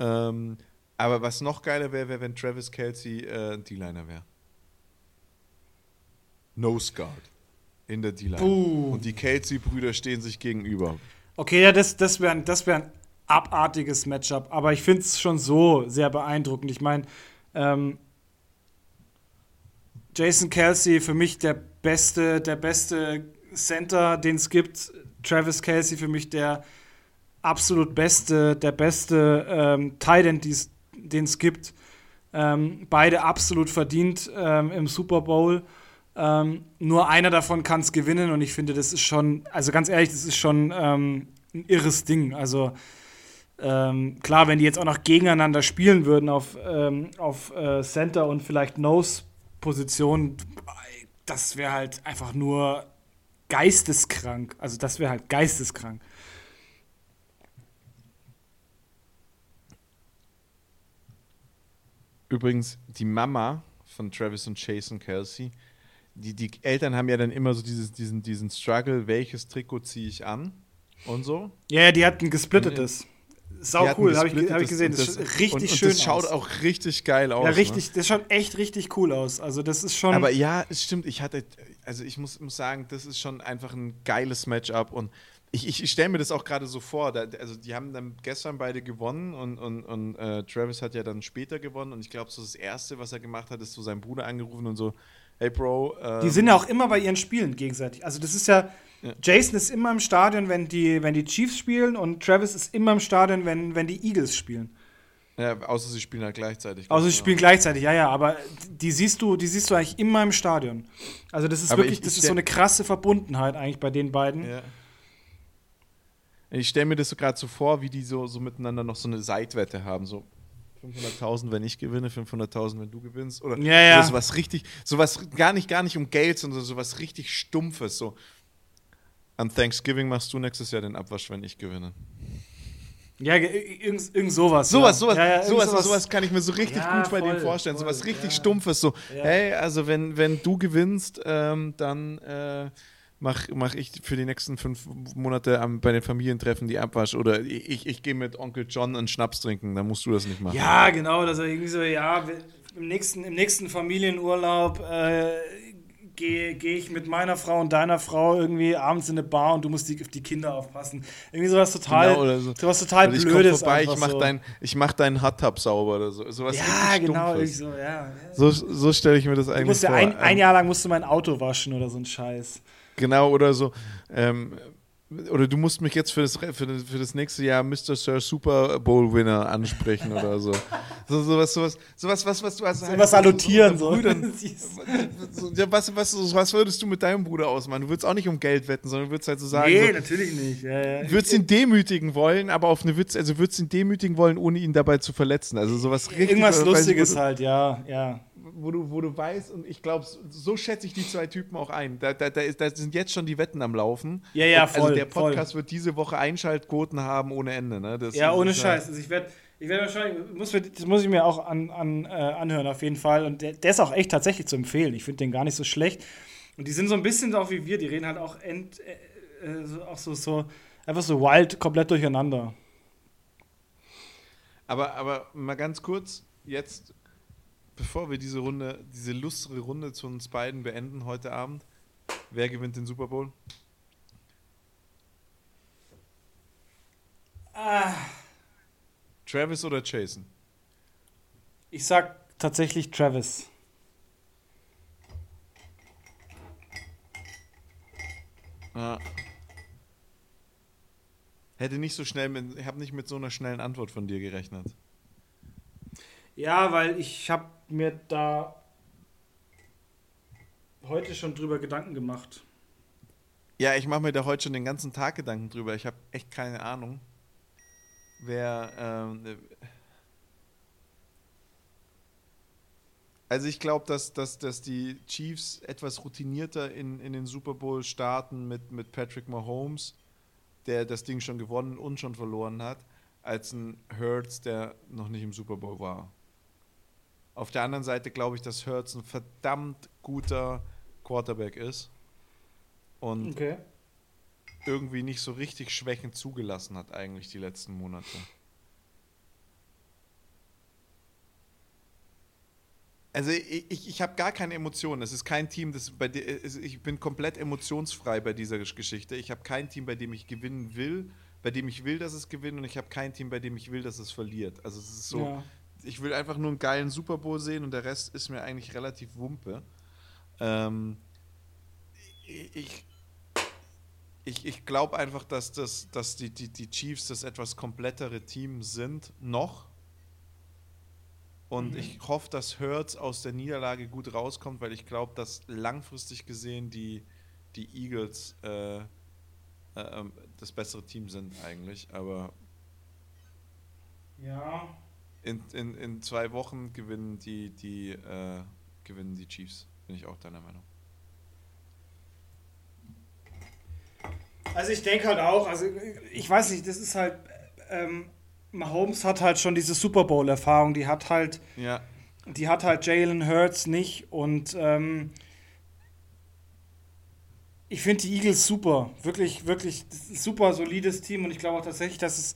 Ähm, aber was noch geiler wäre, wäre, wenn Travis Kelsey äh, ein D-Liner wäre. Nose Guard in der D-Line. Uh. Und die Kelsey-Brüder stehen sich gegenüber. Okay, ja, das, das wäre das wär ein abartiges Matchup. Aber ich finde es schon so sehr beeindruckend. Ich meine, ähm, Jason Kelsey für mich der beste, der beste Center, den es gibt. Travis Kelsey für mich der absolut beste, der beste ähm, Tight den es gibt. Ähm, beide absolut verdient ähm, im Super Bowl. Ähm, nur einer davon kann es gewinnen und ich finde, das ist schon, also ganz ehrlich, das ist schon ähm, ein irres Ding. Also ähm, klar, wenn die jetzt auch noch gegeneinander spielen würden auf, ähm, auf äh, Center und vielleicht Nose-Position, das wäre halt einfach nur geisteskrank. Also das wäre halt geisteskrank. übrigens die Mama von Travis und Jason Kelsey, die, die Eltern haben ja dann immer so dieses, diesen, diesen Struggle, welches Trikot ziehe ich an und so. Ja, yeah, die hatten gesplittetes. Sau cool, habe ich, hab ich gesehen. Das, das richtig und, und schön Das schaut aus. auch richtig geil aus. Ja, richtig, ne? das schaut echt richtig cool aus. Also, das ist schon. Aber ja, es stimmt. Ich hatte, also ich muss, muss sagen, das ist schon einfach ein geiles Matchup und ich, ich, ich stelle mir das auch gerade so vor. Da, also, die haben dann gestern beide gewonnen und, und, und äh, Travis hat ja dann später gewonnen. Und ich glaube, so das Erste, was er gemacht hat, ist so seinen Bruder angerufen und so: Hey, Bro. Ähm, die sind ja auch immer bei ihren Spielen gegenseitig. Also, das ist ja. Ja. Jason ist immer im Stadion, wenn die, wenn die Chiefs spielen, und Travis ist immer im Stadion, wenn, wenn die Eagles spielen. Ja, außer sie spielen halt gleichzeitig. Außer sie spielen gleichzeitig, ja, ja, aber die siehst du, die siehst du eigentlich immer im Stadion. Also das ist aber wirklich, ich, das ist so eine krasse Verbundenheit eigentlich bei den beiden. Ja. Ich stelle mir das so gerade so vor, wie die so, so miteinander noch so eine Seitwette haben. So 500.000, wenn ich gewinne, 500.000, wenn du gewinnst. Oder ja, ja. so was richtig, sowas gar nicht, gar nicht um Geld, sondern so was richtig Stumpfes. So, an Thanksgiving machst du nächstes Jahr den Abwasch, wenn ich gewinne. Ja, irgend, irgend sowas. Sowas, ja. sowas, ja, ja, sowas, sowas, sowas kann ich mir so richtig gut bei voll, denen vorstellen. Voll, sowas richtig Stumpfes. So, hey, also wenn, wenn du gewinnst, ähm, dann äh, mache mach ich für die nächsten fünf Monate am, bei den Familientreffen die Abwasch oder ich, ich gehe mit Onkel John einen Schnaps trinken, dann musst du das nicht machen. Ja, genau, dass er irgendwie so, ja, im nächsten, im nächsten Familienurlaub äh, gehe geh ich mit meiner Frau und deiner Frau irgendwie abends in eine Bar und du musst die, auf die Kinder aufpassen. Irgendwie sowas total, genau, oder so. sowas total oder Blödes. Ich vorbei, ich mach, so. dein, ich mach deinen Hot Tub sauber oder so. Sowas ja, genau, so, ja. So, so stelle ich mir das eigentlich vor. Ein, ein Jahr lang musst du mein Auto waschen oder so ein Scheiß. Genau, oder so. Ähm, oder du musst mich jetzt für das, für das, für das nächste Jahr Mr. Sir Super Bowl Winner ansprechen oder so. So sowas, sowas, sowas, was, was du hast. So was salutieren, so. [laughs] so. ja, was, was, was würdest du mit deinem Bruder ausmachen? Du würdest auch nicht um Geld wetten, sondern würdest halt so sagen. Nee, so, natürlich nicht. Ja, ja. Würdest ihn demütigen wollen, aber auf eine Witz, also würdest ihn demütigen wollen, ohne ihn dabei zu verletzen. Also sowas richtig. Irgendwas Lustiges halt, ja, ja wo du, wo du weißt, und ich glaube, so schätze ich die zwei Typen auch ein. Da, da, da, ist, da sind jetzt schon die Wetten am Laufen. Ja, ja, also voll. Also der Podcast voll. wird diese Woche Einschaltquoten haben ohne Ende. Ne? Das, ja, ohne Scheiß. Also ich werde ich werde wahrscheinlich, muss, das muss ich mir auch an, an, äh, anhören auf jeden Fall. Und der, der, ist auch echt tatsächlich zu empfehlen. Ich finde den gar nicht so schlecht. Und die sind so ein bisschen auch wie wir. Die reden halt auch, end, äh, äh so, auch so, so, einfach so wild, komplett durcheinander. Aber, aber mal ganz kurz, jetzt bevor wir diese Runde, diese lustige Runde zu uns beiden beenden heute Abend, wer gewinnt den Super Bowl? Ah. Travis oder Jason? Ich sag tatsächlich Travis. Ah. Hätte nicht so schnell, mit, ich habe nicht mit so einer schnellen Antwort von dir gerechnet. Ja, weil ich habe mir da heute schon drüber Gedanken gemacht. Ja, ich mache mir da heute schon den ganzen Tag Gedanken drüber. Ich habe echt keine Ahnung, wer. Ähm, also ich glaube, dass, dass, dass die Chiefs etwas routinierter in, in den Super Bowl starten mit, mit Patrick Mahomes, der das Ding schon gewonnen und schon verloren hat, als ein Hurts, der noch nicht im Super Bowl war. Auf der anderen Seite glaube ich, dass Hurts ein verdammt guter Quarterback ist und okay. irgendwie nicht so richtig Schwächen zugelassen hat eigentlich die letzten Monate. Also ich, ich, ich habe gar keine Emotionen. Es ist kein Team, das bei dir, ich bin komplett emotionsfrei bei dieser Geschichte. Ich habe kein Team, bei dem ich gewinnen will, bei dem ich will, dass es gewinnt, und ich habe kein Team, bei dem ich will, dass es verliert. Also es ist so, ja ich will einfach nur einen geilen Super Bowl sehen und der Rest ist mir eigentlich relativ Wumpe. Ähm, ich ich, ich glaube einfach, dass, das, dass die, die, die Chiefs das etwas komplettere Team sind, noch. Und mhm. ich hoffe, dass Hurts aus der Niederlage gut rauskommt, weil ich glaube, dass langfristig gesehen die, die Eagles äh, äh, ähm, das bessere Team sind eigentlich. Aber ja, in, in, in zwei Wochen gewinnen die, die, äh, gewinnen die Chiefs. Bin ich auch deiner Meinung. Also ich denke halt auch, also ich weiß nicht, das ist halt, ähm, Mahomes hat halt schon diese Super Bowl-Erfahrung, die hat halt, ja. die hat halt Jalen Hurts nicht und ähm, ich finde die Eagles super. Wirklich, wirklich super solides Team und ich glaube auch tatsächlich, dass es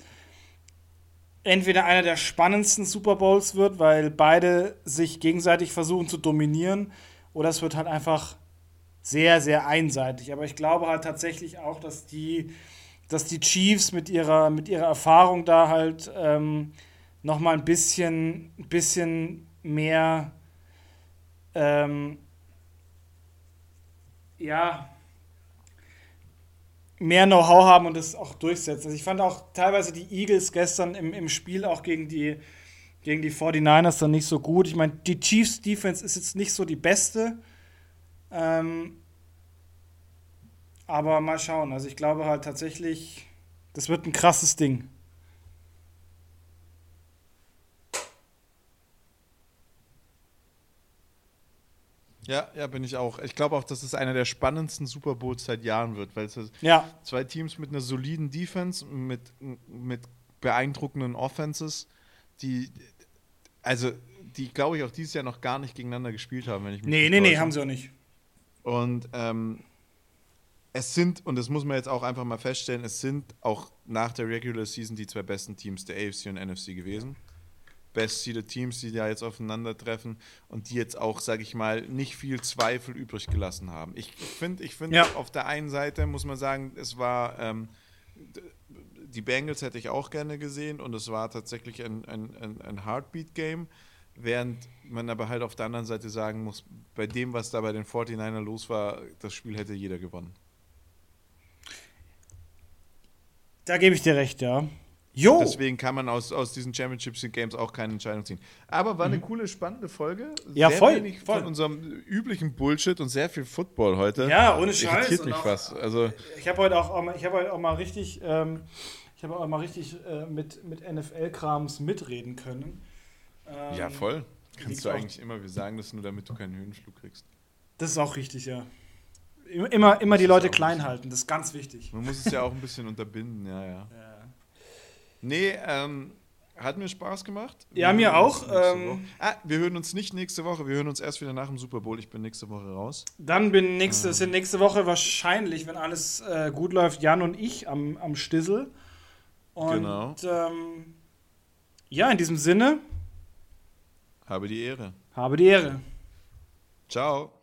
entweder einer der spannendsten Super Bowls wird, weil beide sich gegenseitig versuchen zu dominieren, oder es wird halt einfach sehr, sehr einseitig. Aber ich glaube halt tatsächlich auch, dass die, dass die Chiefs mit ihrer, mit ihrer Erfahrung da halt ähm, nochmal ein bisschen, bisschen mehr ähm, ja, mehr Know-how haben und das auch durchsetzen. Also ich fand auch teilweise die Eagles gestern im, im Spiel auch gegen die, gegen die 49ers dann nicht so gut. Ich meine, die Chiefs Defense ist jetzt nicht so die beste. Ähm, aber mal schauen. Also ich glaube halt tatsächlich, das wird ein krasses Ding. Ja, ja, bin ich auch. Ich glaube auch, dass es einer der spannendsten Super Bowls seit Jahren wird, weil es ja. zwei Teams mit einer soliden Defense, mit, mit beeindruckenden Offenses, die, also, die, glaube ich, auch dieses Jahr noch gar nicht gegeneinander gespielt haben, wenn ich mich Nee, nee, nee, haben sie auch nicht. Und ähm, es sind, und das muss man jetzt auch einfach mal feststellen, es sind auch nach der Regular Season die zwei besten Teams der AFC und NFC gewesen best-seeded Teams, die da jetzt aufeinandertreffen und die jetzt auch, sage ich mal, nicht viel Zweifel übrig gelassen haben. Ich finde, ich finde, ja. auf der einen Seite muss man sagen, es war ähm, die Bengals hätte ich auch gerne gesehen und es war tatsächlich ein, ein, ein, ein Heartbeat-Game, während man aber halt auf der anderen Seite sagen muss, bei dem, was da bei den 49ers los war, das Spiel hätte jeder gewonnen. Da gebe ich dir recht, ja. Jo. Deswegen kann man aus, aus diesen Championship Games auch keine Entscheidung ziehen. Aber war eine mhm. coole, spannende Folge. Ja, sehr voll. Wenig voll. von unserem üblichen Bullshit und sehr viel Football heute. Ja, ohne Scheiß. Irritiert mich was. Also ich habe heute, auch, ich hab heute auch mal richtig, ähm, ich auch mal richtig äh, mit, mit NFL-Krams mitreden können. Ähm, ja, voll. Kannst du eigentlich immer, wir sagen das nur, damit du keinen Höhenflug kriegst. Das ist auch richtig, ja. Immer, immer die Leute klein halten, das ist ganz wichtig. Man muss es ja auch ein bisschen unterbinden, ja, ja. ja. Nee, ähm, hat mir Spaß gemacht. Ja, wir mir auch. Ähm, ah, wir hören uns nicht nächste Woche, wir hören uns erst wieder nach dem Super Bowl. Ich bin nächste Woche raus. Dann bin nächste, ähm. sind nächste Woche wahrscheinlich, wenn alles äh, gut läuft, Jan und ich am, am Stissel. Und, genau. Ähm, ja, in diesem Sinne. Habe die Ehre. Habe die Ehre. Ciao.